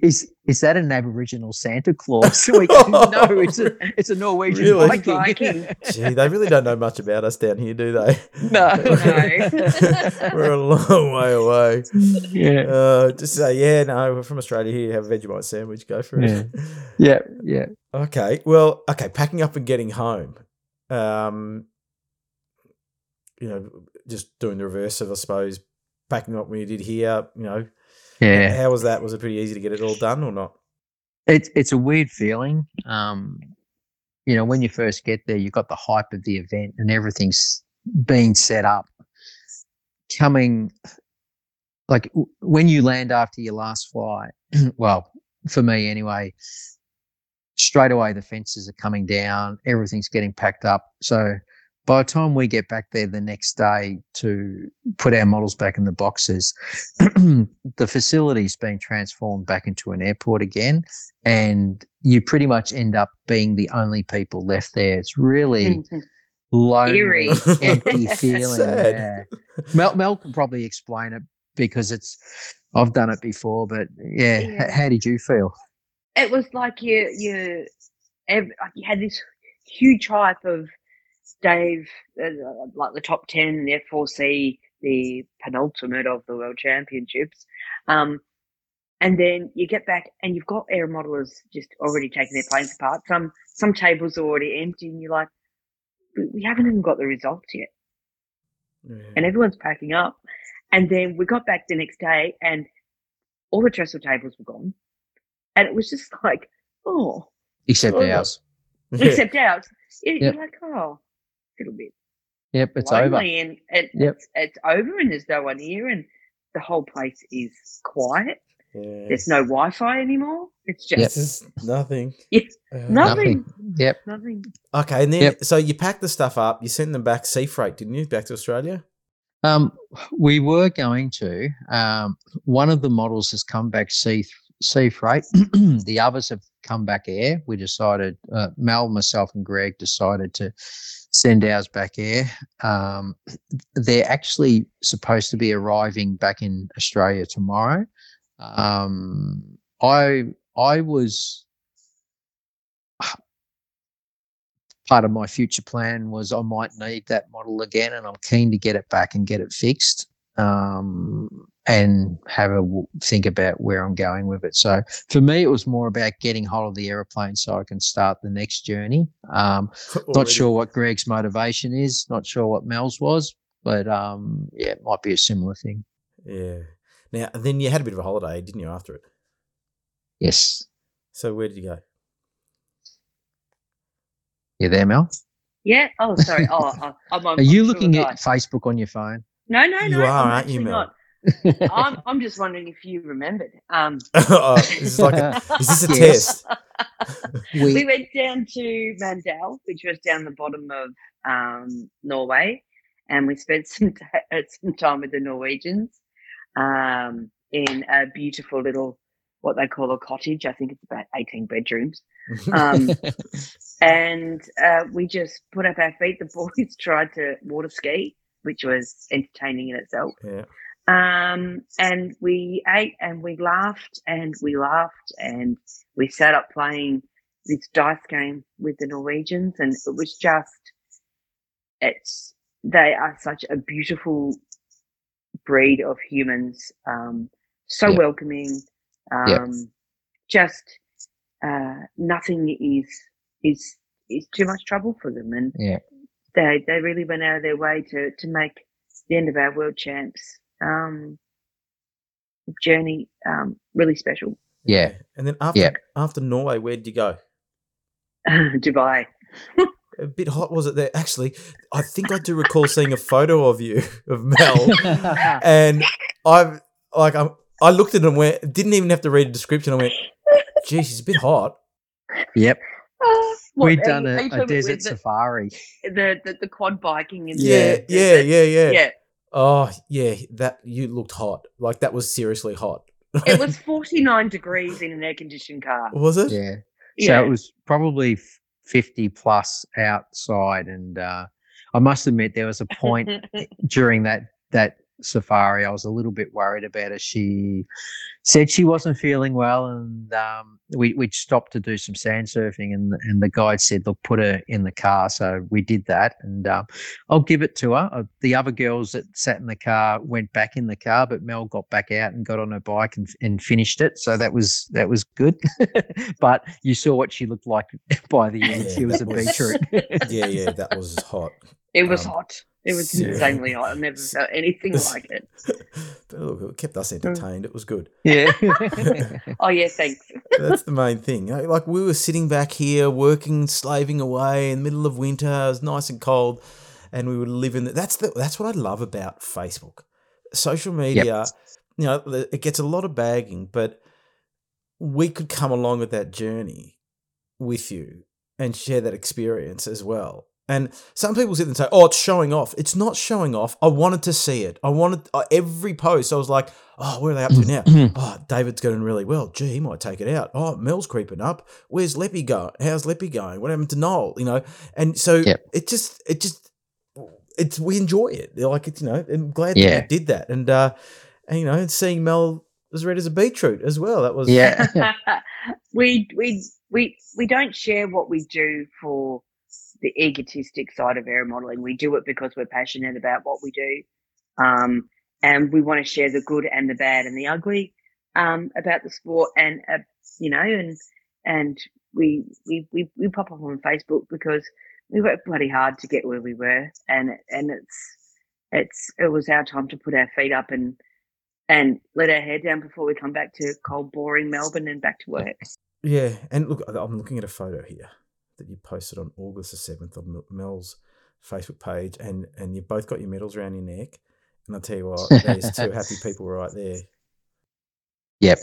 "Is is that an Aboriginal Santa Claus?" We go, no, it's a it's a Norwegian Really? Viking. Viking. Gee, they really don't know much about us down here, do they? no, We're a long way away. yeah, Uh, just say, yeah, no, we're from Australia here. Have a Vegemite sandwich. Go for it. yeah, yeah. Okay. Well, okay. Packing up and getting home. Um, you know, just doing the reverse of, I suppose, packing up when you did here. You know, Yeah. how was that? Was it pretty easy to get it all done or not? It's it's a weird feeling. Um, you know, when you first get there, you've got the hype of the event and everything's being set up. Coming, like w- when you land after your last flight, well, for me anyway, straight away the fences are coming down, everything's getting packed up. So by the time we get back there the next day to put our models back in the boxes, the facility's been transformed back into an airport again and you pretty much end up being the only people left there. It's really lonely, Eerie. empty feeling. Yeah. Mel, Mel can probably explain it because it's I've done it before. But yeah, h- Yeah. how did you feel? It was like you you you had this huge hype of Dave, uh, like the top ten, the F4C, the penultimate of the World Championships, um, and then you get back and you've got air modelers just already taking their planes apart. Some some tables are already empty, and you're like, we, we haven't even got the results yet, and everyone's packing up. And then we got back the next day, and all the trestle tables were gone, and it was just like, oh, Except Oh, ours. Except ours. You- Yep. You're like, oh, a little bit Yep, it's over. and it, Yep. it's, it's over and there's no one here and the whole place is quiet. Yeah. There's no Wi-Fi anymore. It's Yep. just Just nothing. Yeah. Uh, nothing. Yep. Nothing. Okay, and then Yep. so you packed the stuff up, you sent them back sea freight, didn't you? Back to Australia. Um, we were going to. Um, one of the models has come back sea sea freight. the others have come back air, we decided, uh, Mel, myself, and Greg decided to send ours back air. Um, they're actually supposed to be arriving back in Australia tomorrow. Um, I I was part of my future plan was I might need that model again, and I'm keen to get it back and get it fixed. Um, and have a w- think about where I'm going with it. So for me, it was more about getting hold of the aeroplane so I can start the next journey. Um, not sure what Greg's motivation is. Not sure what Mel's was, but um, yeah, it might be a similar thing. Yeah. Now, then you had a bit of a holiday, didn't you, after it? Yes. So where did you go? You there, Mel? Yeah. Oh, sorry. Oh, I'm on. Are you looking at Facebook on your phone? No, no, no. You are, I'm aren't you, Mel? not. I'm, I'm just wondering if you remembered. Um, oh, is, this like a, is this a Yes. test? we we, went down to Mandal, which was down the bottom of um, Norway, and we spent some t- uh, some time with the Norwegians um, in a beautiful little what they call a cottage. I think it's about eighteen bedrooms, um, and uh, we just put up our feet. The boys tried to water ski, which was entertaining in itself. yeah. Um, and we ate and we laughed and we laughed and we sat up playing this dice game with the Norwegians and it was just, it's, they are such a beautiful breed of humans. Um, so Yeah. welcoming. Um, Yeah. just, uh, nothing is, is, is too much trouble for them. And Yeah. they, they really went out of their way to, to make the end of our world champs um, journey um, really special. yeah, And then after Yeah. after Norway, where did you go? Dubai. A bit hot was it there? Actually, I think I do recall seeing a photo of you of Mel, and I've like I'm, I looked at it and went, didn't even have to read a description. I went, "Gee, she's a bit hot." yep. What, We'd are done you- a, a desert the, safari. the, the the quad biking and Yeah, the- yeah, the- yeah, yeah. yeah. Oh, yeah. That you looked hot. Like that was seriously hot. It was forty nine degrees in an air conditioned car. was it? Yeah. Yeah. So it was probably 50 plus outside. And uh, I must admit, there was a point during that that safari I was a little bit worried about her. She said she wasn't feeling well, and um, we we stopped to do some sand surfing, and and the guide said, "Look, put her in the car." So we did that, and um, I'll give it to her. Uh, the other girls that sat in the car went back in the car, but Mel got back out and got on her bike and, and finished it. So that was that was good. but you saw what she looked like by the end. Yeah, she was a that beetroot. Yeah, yeah. That was hot. it was um, hot. It was yeah. insanely hot. I've never felt anything like it. but look, it kept us entertained. It was good. yeah. Oh yeah, thanks. That's the main thing. Like we were sitting back here, working, slaving away in the middle of winter. It was nice and cold, and we would live in. The, that's the that's what I love about Facebook, social media. You know, it gets a lot of bagging, but we could come along with that journey with you and share that experience as well. And some people sit and say, "Oh, it's showing off." It's not showing off. I wanted to see it. I wanted uh, every post. I was like, "Oh, where are they up to now?" oh, David's going really well. Gee, he might take it out. Oh, Mel's creeping up. Where's Leppy going? How's Leppy going? What happened to Noel? You know, and so Yep. it just, it just, it's we enjoy it. Like it's, you know, I'm glad Yeah. that we did that, and uh, and you know, seeing Mel as red as a beetroot as well. That was yeah. we we we we don't share what we do for the egotistic side of air modeling. We do it because we're passionate about what we do, um, and we want to share the good and the bad and the ugly um, about the sport. And uh, you know, and and we, we we we pop up on Facebook because we worked bloody hard to get where we were, and and it's it's it was our time to put our feet up and and let our hair down before we come back to cold, boring Melbourne and back to work. Yeah, and look, I'm looking at a photo here that you posted on August the seventh on Mel's Facebook page, and and you both got your medals around your neck. And I'll tell you what, there's two happy people right there. Yep.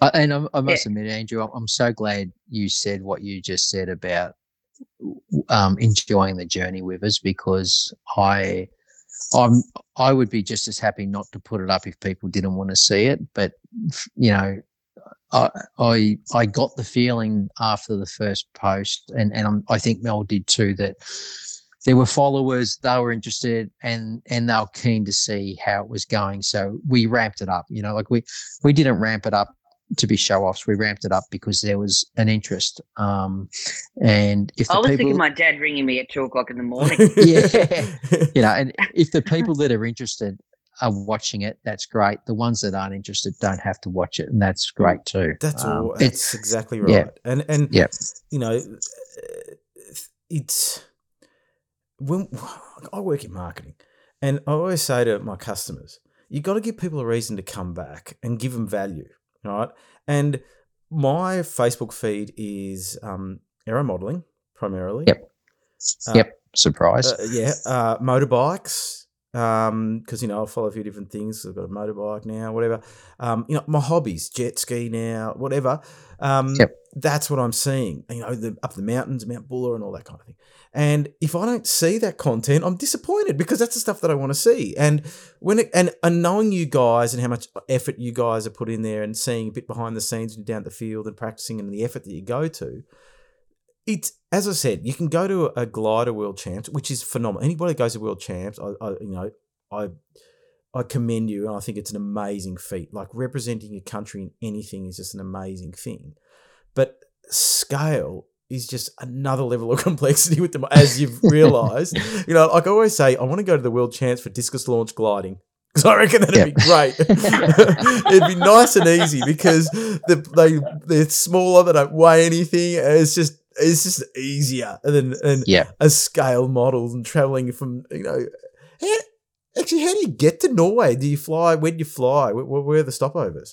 I, and I, I must admit, Andrew, I'm, I'm so glad you said what you just said about um, enjoying the journey with us because I, I'm, I would be just as happy not to put it up if people didn't want to see it. But you know, I, I I got the feeling after the first post, and and I'm, I think Mel did too, that there were followers, they were interested, and and they were keen to see how it was going. So we ramped it up. You know, like we we didn't ramp it up to be show offs. We ramped it up because there was an interest. Um, and if I was people, thinking my dad ringing me at two o'clock in the morning. yeah, you know, and if the people that are interested are watching it, that's great. The ones that aren't interested don't have to watch it, and that's great too. That's Um, all. it's- That's exactly right. yeah. And and Yeah. you know, it's when I work in marketing, and I always say to my customers, you got to give people a reason to come back and give them value, right? And my Facebook feed is um, aero modeling primarily. Yep. Uh, yep, surprise. uh, yeah, uh, motorbikes. Um, because you know I follow a few different things. I've got a motorbike now, whatever. Um, you know my hobbies, jet ski now, whatever. Um, Yep. that's what I'm seeing. You know, the up the mountains, Mount Buller, and all that kind of thing. And if I don't see that content, I'm disappointed because that's the stuff that I want to see. And when it, and and knowing you guys and how much effort you guys are put in there, and seeing a bit behind the scenes and down the field and practicing, and the effort that you go to, it's as I said, you can go to a glider world champs, which is phenomenal. Anybody that goes to world champs, I, I you know, I I commend you, and I think it's an amazing feat. Like representing your country in anything is just an amazing thing. But scale is just another level of complexity with them, as you've realised. you know, like I always say, I want to go to the world champs for discus launch gliding. Because I reckon that'd Yep. be great. It'd be nice and easy because the, they they're smaller, they don't weigh anything. It's just it's just easier than and yeah. a scale model and traveling from you know. How, actually, how do you get to Norway? Do you fly? Where do you fly? Where, where where are the stopovers?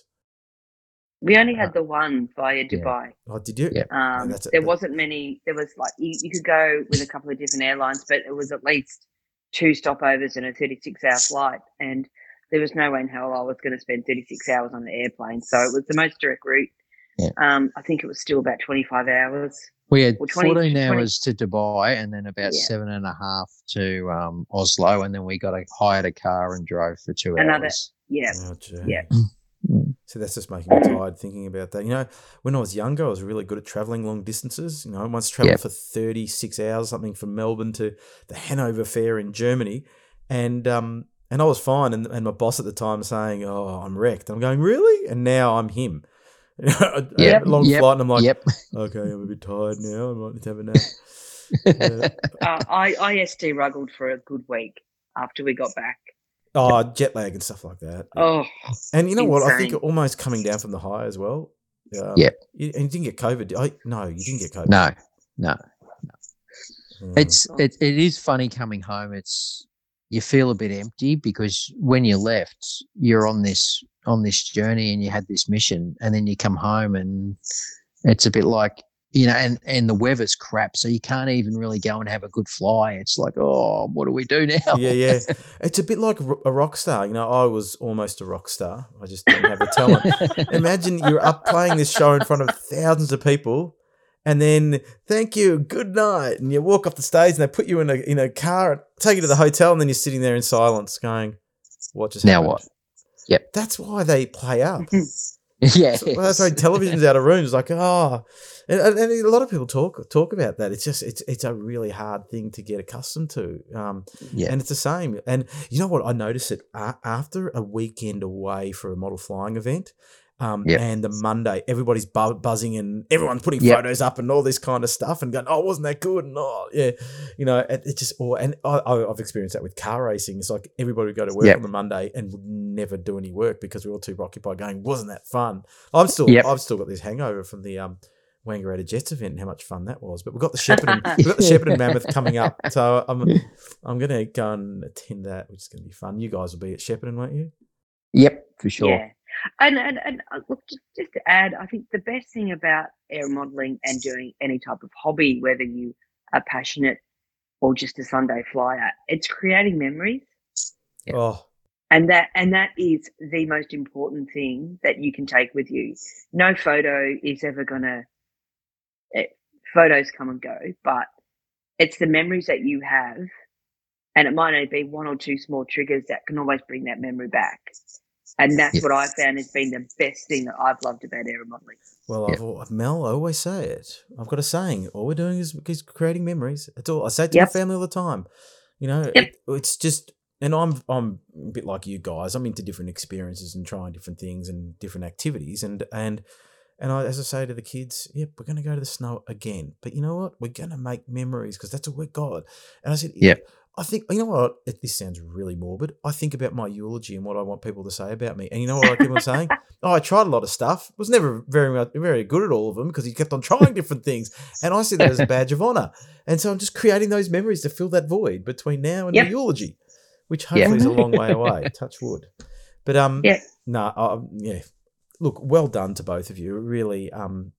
We only Uh, had the one via yeah. Dubai. Oh, did you? Yeah. Um, that's it. there wasn't many. There was like you, you could go with a couple of different airlines, but it was at least two stopovers and a 36 hour flight. And there was no way in hell I was going to spend 36 hours on the airplane. So it was the most direct route. Yeah. Um, I think it was still about 25 hours. We had 20 14 20 hours to Dubai and then about Yeah. seven and a half to um, Oslo. And then we got a hired a car and drove for two Another- hours. Yeah. Oh. Yeah. Mm. So that's just making me tired thinking about that. You know, when I was younger, I was really good at traveling long distances. You know, I once traveled Yep. for 36 hours, something from Melbourne to the Hanover Fair in Germany. And um and I was fine. And, and my boss at the time saying, Oh, I'm wrecked. I'm going, Really? And now I'm him. A Yep. long Yep. flight, and I'm like, yep. Okay, I'm a bit tired now. I might need to have a nap. Yeah. Uh, I, I SD ruggled for a good week after we got back. Oh, jet lag and stuff like that. Oh, And you know what? I think almost coming down from the high as well. Um, Yep. You, and you didn't get COVID. I, no, you didn't get COVID. No, no. Mm. It's it, it is funny coming home. It's you feel a bit empty because when you left, you're on this on this journey and you had this mission, and then you come home and it's a bit like you know, and and the weather's crap, so you can't even really go and have a good fly. It's like, oh, what do we do now? yeah, yeah. It's a bit like a rock star. You know, I was almost a rock star. I just didn't have the talent. Imagine you're up playing this show in front of thousands of people, and then thank you, good night, and you walk off the stage, and they put you in a in a car, and take you to the hotel, and then you're sitting there in silence, going, "What just Now happened?" what? Yep. That's why they play up. yeah, So- well, that's why television's out of rooms. Like, oh, and, and and a lot of people talk talk about that. It's just it's it's a really hard thing to get accustomed to. Um, yeah. and it's the same. And you know what? I noticed it a- after a weekend away for a model flying event. Um, Yep. And the Monday, everybody's bu- buzzing and everyone's putting Yep. photos up and all this kind of stuff and going, oh, wasn't that good? And oh, yeah, you know, it, it just, or, and I, I- I've experienced that with car racing. It's like everybody would go to work Yep. on the Monday and would never do any work because we're all too occupied going, wasn't that fun? I'm still, Yep. I've still got this hangover from the, um, Wangaratta Jets event and how much fun that was. But we've got the Shepparton, we've got the Shepparton Mammoth coming up, so I'm I'm gonna go and attend that, which is gonna be fun. You guys will be at Shepparton, won't you? Yep, for sure. Yeah. And, and, and uh, look, just, just to add, I think the best thing about air modeling and doing any type of hobby, whether you are passionate or just a Sunday flyer, it's creating memories. Yeah. Oh, And that and that is the most important thing that you can take with you. No photo is ever gonna it, photos come and go, but it's the memories that you have, and it might only be one or two small triggers that can always bring that memory back. And that's Yeah. what I found has been the best thing that I've loved about aero modelling. Well, Yeah. I've, Mel, I always say it. I've got a saying. All we're doing is, is creating memories. That's all. I say it to Yep. my family all the time. You know, Yep. it- it's just, and I'm I'm a bit like you guys. I'm into different experiences and trying different things and different activities. And and and I, as I say to the kids, yep, we're going to go to the snow again. But you know what? We're going to make memories because that's what we've got. And I said, Yep. I think you know what. It, this sounds really morbid. I think about my eulogy and what I want people to say about me. And you know what I keep on saying? Oh, I tried a lot of stuff. Was never very very good at all of them because he kept on trying different things, and I see that as a badge of honor. And so I'm just creating those memories to fill that void between now and Yep. the eulogy, which hopefully is a long way away. Touch wood. But um, Yeah. no, uh, yeah. Look, well done to both of you. Really, um,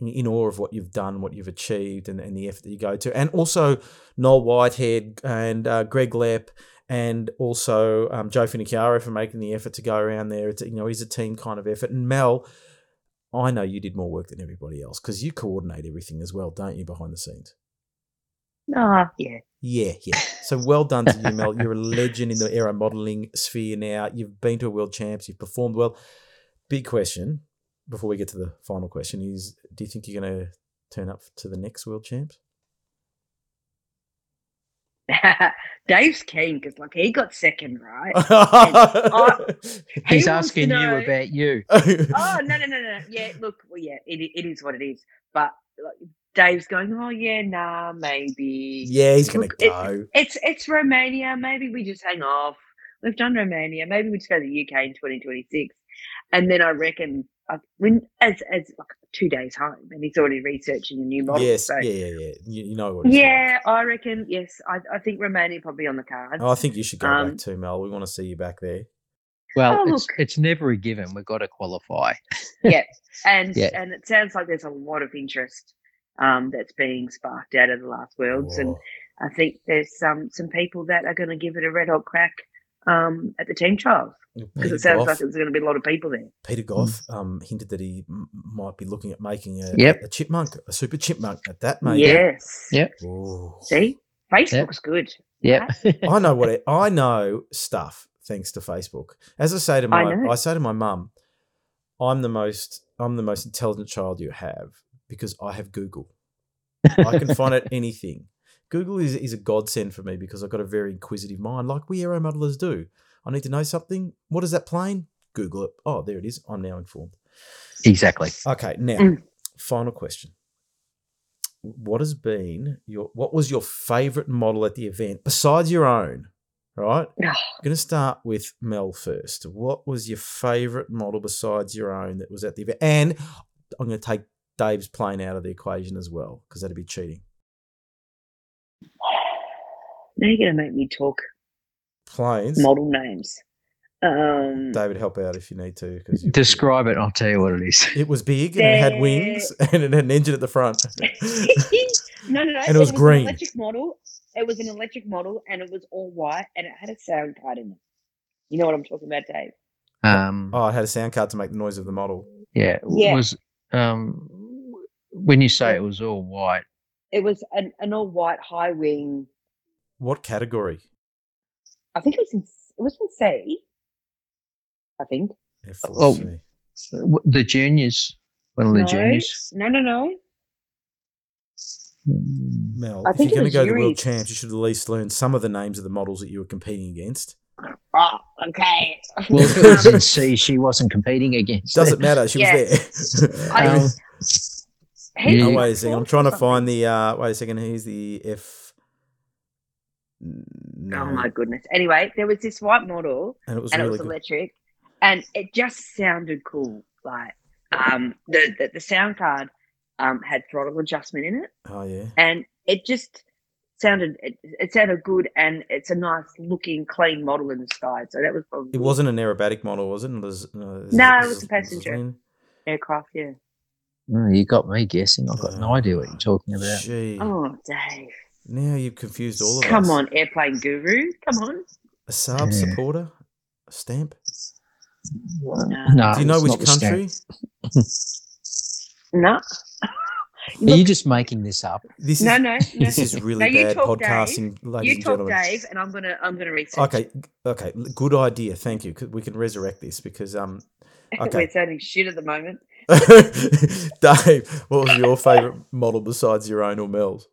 in- awe of what you've done, what you've achieved, and, and the effort that you go to, and also Noel Whitehead and uh, Greg Lepp and also um, Joe Finnicchiaro for making the effort to go around there. It's, you know, it's a team kind of effort. And Mel, I know you did more work than everybody else because you coordinate everything as well, don't you, behind the scenes? Ah, yeah. Yeah, yeah. So well done to you, Mel. You're a legend in the aero modelling sphere now. You've been to a world champs. You've performed well. Big question before we get to the final question is: Do you think you're going to turn up to the next world champs? Dave's keen because like he got second, right? He He's wants to asking you know- about you. oh no no no no yeah look well, yeah it, it is what it is but like, Dave's going oh yeah nah maybe yeah, he's going to Look, it- go. it's it's Romania maybe we just hang off we've done Romania maybe we just go to the UK in 2026 and then I reckon uh, when as as like two days home and he's already researching a new model yes, so yeah, yeah, yeah. You, you know what? It's like. yeah I reckon yes I, I think Romania probably on the cards Oh, I think you should go Um, back too, Mel. We want to see you back there. Well, Oh, it's, look. it's never a given. We've got to qualify. and Yeah. and it sounds like there's a lot of interest um, that's being sparked out of the last worlds and I think there's some some people that are going to give it a red hot crack um, at the team trials because it sounds Goff, like there's going to be a lot of people there. Peter Goff um, hinted that he m- might be looking at making a, Yep. a chipmunk, a super chipmunk at that, mate. Yes. Yep. Ooh. See, Facebook's good. Yep. I know what it, I know stuff thanks to Facebook. As I say to my, know. I, say to my mum, I'm the most, I'm the most intelligent child you have because I have Google. I can find out anything. Google is, is a godsend for me because I've got a very inquisitive mind, like we aero modelers do. I need to know something. What is that plane? Google it. Oh, there it is. I'm now informed. exactly. Okay, now Mm. final question. What has been your what was your favorite model at the event besides your own? Right? I'm going to start with Mel first. What was your favorite model besides your own that was at the event? And I'm going to take Dave's plane out of the equation as well because that'd be cheating. Now you're going to make me talk Planes. model names. Um, David, help out if you need to because Describe it, I'll tell you what it is. It was big and it had wings and it had an engine at the front. no, no, no. And it was green. An electric model. It was an electric model, and it was all white, and it had a sound card in it. You know what I'm talking about, Dave? Um, Oh, it had a sound card to make the noise of the model. yeah, Yeah. Was um, when you say it was all white, It was an, an all white high wing. What category? I think it was in it was in C. I think. Oh. The juniors, one of the no, juniors. no, no, no. Mm, Mel, I if you're going to go to the World Yuri's. Champs, you should at least learn some of the names of the models that you were competing against. Oh, okay. Well, if it was in C, she wasn't competing against. Doesn't matter. She Yeah. was there. I Um, was- Yeah. oh, He- wait a second. I'm trying to find the. Uh, wait a second. Here's the F. No. Oh my goodness. Anyway, there was this white model, And it was and really it was good. electric, and it just sounded cool. Like um, the, the the sound card um had throttle adjustment in it, Oh yeah. and it just sounded it, it sounded good, and it's a nice looking, clean model in the sky. So that was probably It wasn't an aerobatic model, was it? It was, no, No, it was a passenger. this aircraft. Yeah. Oh, you got me guessing. I've got no idea what you're talking about. Gee. Oh, Dave. Now you've confused all of us. Come on, airplane guru. Come on. A Saab Yeah. supporter? A Stampe? No. No, Do you know which not the Stampe. country? No. Are you just making this up? This no, is no, no. this is really No, bad talk, Dave. podcasting, ladies you talk. Dave, and I'm gonna I'm gonna research. Okay, okay, good idea. Thank you. We can resurrect this because um, okay. We're sounding shit at the moment. Dave, what was your favourite model besides your own or Mel's?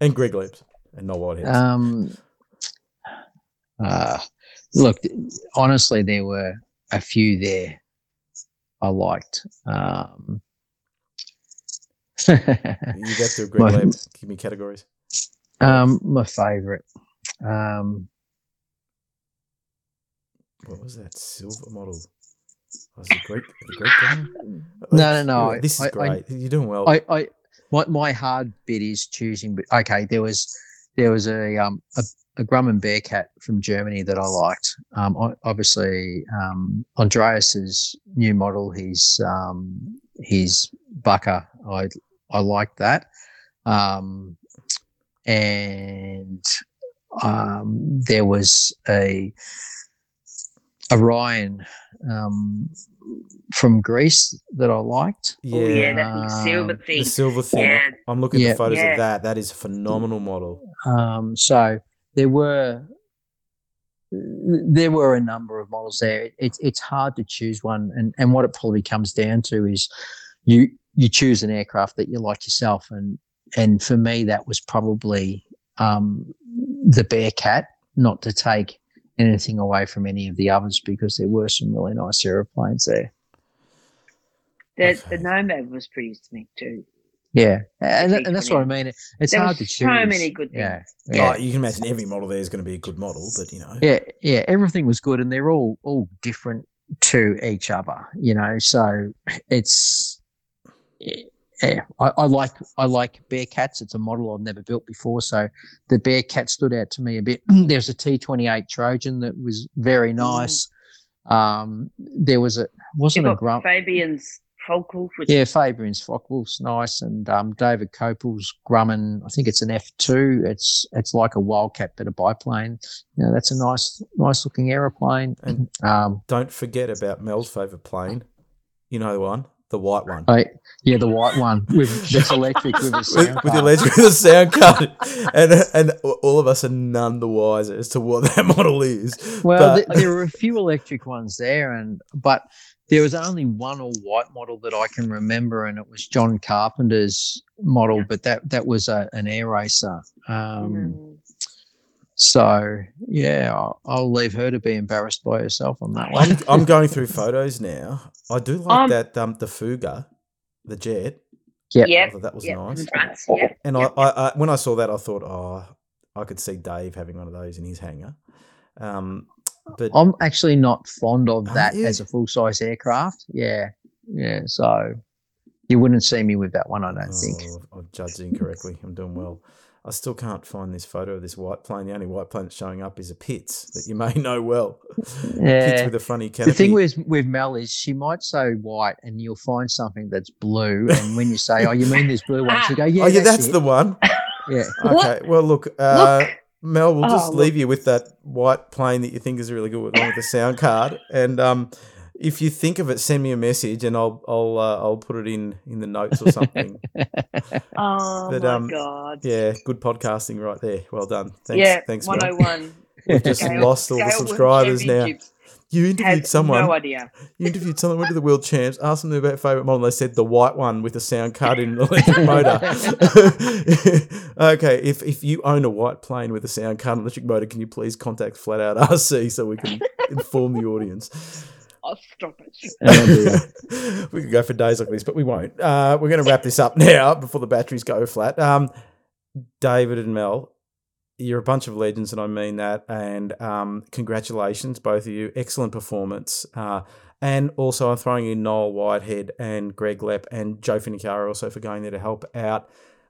And Greg Leps and not Whiteheads. Um, uh, look, honestly, there were a few there I liked. Um, you got to Greg my- Leps. Give me categories. um, my favorite. Um, What was that silver model? Was it Greek? Greek? No, no, no, This is I- I- great. You're doing well. I, I, my, my hard bit is choosing. Okay, there was, there was a um a, a Grumman Bearcat from Germany that I liked. Um, obviously, um, Andreas's new model, his um, his Bucker, I I liked that. Um, and um, there was a Orion um, from Greece that I liked. yeah, Oh yeah, that big silver Um, thing. the silver thing. Yeah. I'm looking at Yeah. the photos Yeah. of that. That is a phenomenal model. Um, so there were there were a number of models there. It's it's hard to choose one, and and what it probably comes down to is you you choose an aircraft that you like yourself, and and for me that was probably um, the Bearcat. Not to take anything away from any of the others because there were some really nice aeroplanes there. The, Okay. the Nomad was pretty slick too. Yeah, and, The and that's what I mean. It's There hard to choose. so many good Yeah, yeah. Oh, you can imagine every model there is going to be a good model, but you know. yeah yeah everything was good and they're all all different to each other you know so it's yeah I, I like i like bearcats it's a model i've never built before so the bearcat stood out to me a bit there's a t28 trojan that was very nice um there was a wasn't a got grunt Fabian's Focke-Wulf, which yeah, Fabian's Focke-Wulf's nice, and um, David Copel's Grumman. I think it's an F two. It's it's like a Wildcat, but a biplane. You know, that's a nice nice looking aeroplane. And- Um, Don't forget about Mel's favourite plane. You know the one? The white one. I, yeah, the white one with that's electric with a with, sound with the electric with the sound card, and and all of us are none the wiser as to what that model is. Well, but- th- there were a few electric ones there, and but there was only one all white model that I can remember, and it was John Carpenter's model. But that that was a, an air racer. Um. So yeah, I'll, I'll leave her to be embarrassed by herself on that I'm, one. I'm going through photos now. I do like Um, that um the Fouga, the jet. Yeah, Yep. that was Yep. nice. France, yep. And yep, I, I, I when I saw that, I thought, oh, I could see Dave having one of those in his hangar. Um, but I'm actually not fond of that you? as a full size aircraft. Yeah, yeah. So you wouldn't see me with that one, I don't think. Oh, I've judged incorrectly. I'm doing well. I still can't find this photo of this white plane. The only white plane that's showing up is a Pitts that you may know well. Pitts with a funny canopy. The thing with with Mel is she might say white, and you'll find something that's blue. And when you say, "Oh, you mean this blue one?" She'll go, "Yeah, oh yeah, that's it." the one. yeah." Okay. Well, look, uh, Look. Mel, we'll just Oh, leave you with that white plane that you think is really good along with the sound card. And um, if you think of it, send me a message, and I'll I'll uh, I'll put it in in the notes or something. Oh But, my um, god. yeah, good podcasting right there. Well done. Thanks. Yeah, thanks. One hundred and one. We've just lost all the subscribers now. You interviewed someone. no idea. You interviewed someone, went to the world champs, asked them about favourite model, they said the white one with the sound card in the electric motor. okay, if, if you own a white plane with a sound card and electric motor, can you please contact Flat Out RC so we can inform the audience? Oh, stop it. We could go for days like this, but we won't. Uh, we're going to wrap this up now before the batteries go flat. Um, David and Mel, you're a bunch of legends, and I mean that. And um, congratulations, both of you. Excellent performance. Uh, and also, I'm throwing in Noel Whitehead and Greg Lepp and Joe Finicaro also for going there to help out.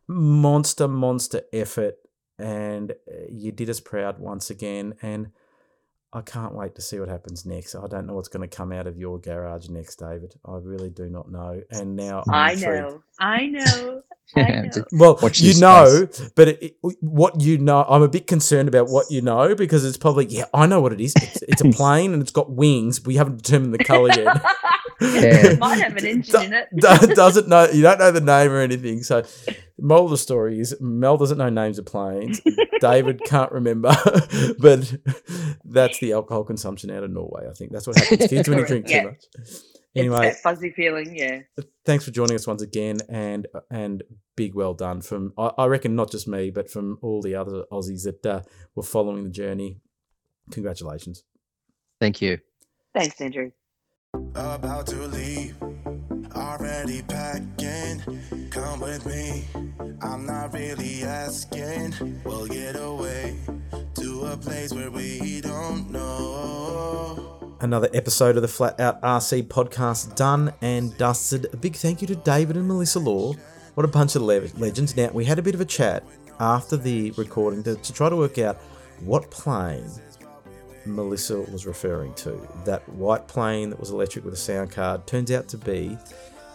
Monster, monster effort. And uh, you did us proud once again. And I can't wait to see what happens next. I don't know what's going to come out of your garage next, David. I really do not know. And now I'm I intrigued. know. I know. I know. Well, Watch you this know, but it, it- what you know, I'm a bit concerned about what you know because it's probably yeah, I know what it is. It's, it's a plane and it's got wings. We haven't determined the color yet. Yeah. It might have an engine in it. Doesn't know you don't know the name or anything. So, moral of the story is Mel doesn't know names of planes. David can't remember, but that's the alcohol consumption out of Norway. I think that's what happens. Kids when you drink too Yeah. much. It's Anyway, that fuzzy feeling, yeah. thanks for joining us once again, and and big well done from I, I reckon not just me, but from all the other Aussies that uh, were following the journey. Congratulations. Thank you. Thanks, Andrew. About to leave, already packing. Come with me, I'm not really asking. We'll get away to a place where we don't know. Another episode of the Flat Out RC podcast done and dusted. A big thank you to David and Melissa Law. What a bunch of le- legends. Now, we had a bit of a chat after the recording to, to try to work out what plane Melissa was referring to. That white plane that was electric with a sound card turns out to be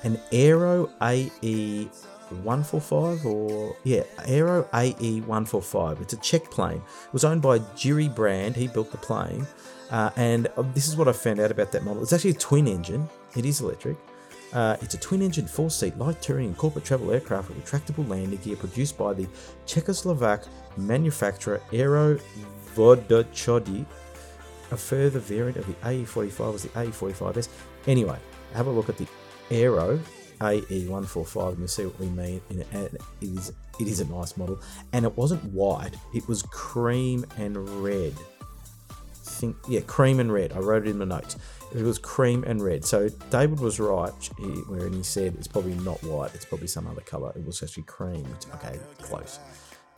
an Aero AE 145 or yeah, Aero AE 145. It's a Czech plane. It was owned by Jiri Brand. He built the plane. Uh, and uh, this is what I found out about that model. It's actually a twin engine. It is electric. Uh, it's a twin engine, four seat, light touring and corporate travel aircraft with retractable landing gear produced by the Czechoslovak manufacturer Aero Vodochody. A further variant of the AE45 was the AE45S. Anyway, have a look at the Aero AE145 and you'll see what we mean. It is, it is a nice model. And it wasn't white, it was cream and red. Think yeah cream and red. I wrote it in the notes. It was cream and red. So david was right when he said it's probably not white it's probably some other color it was actually cream. Which, okay close.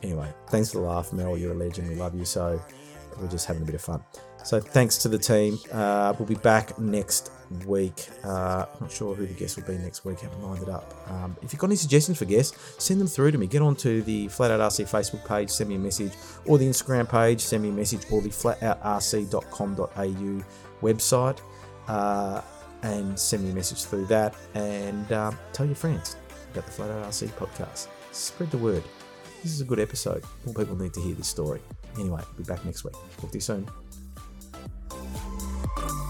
Anyway thanks for the laugh mel. You're a legend. We love you. So we're just having a bit of fun so thanks to the team. Uh, we'll be back next week. Uh, not sure who the guest will be next week. I haven't lined it up. Um, if you've got any suggestions for guests send them through to me. Get onto the flat out rc facebook page send me a message or the instagram page send me a message or the flatoutrc.com.au website uh, and send me a message through that. And um, tell your friends about the flat out rc podcast. Spread the word. This is a good episode. More people need to hear this story. Anyway be back next week. Talk to you soon Thank you.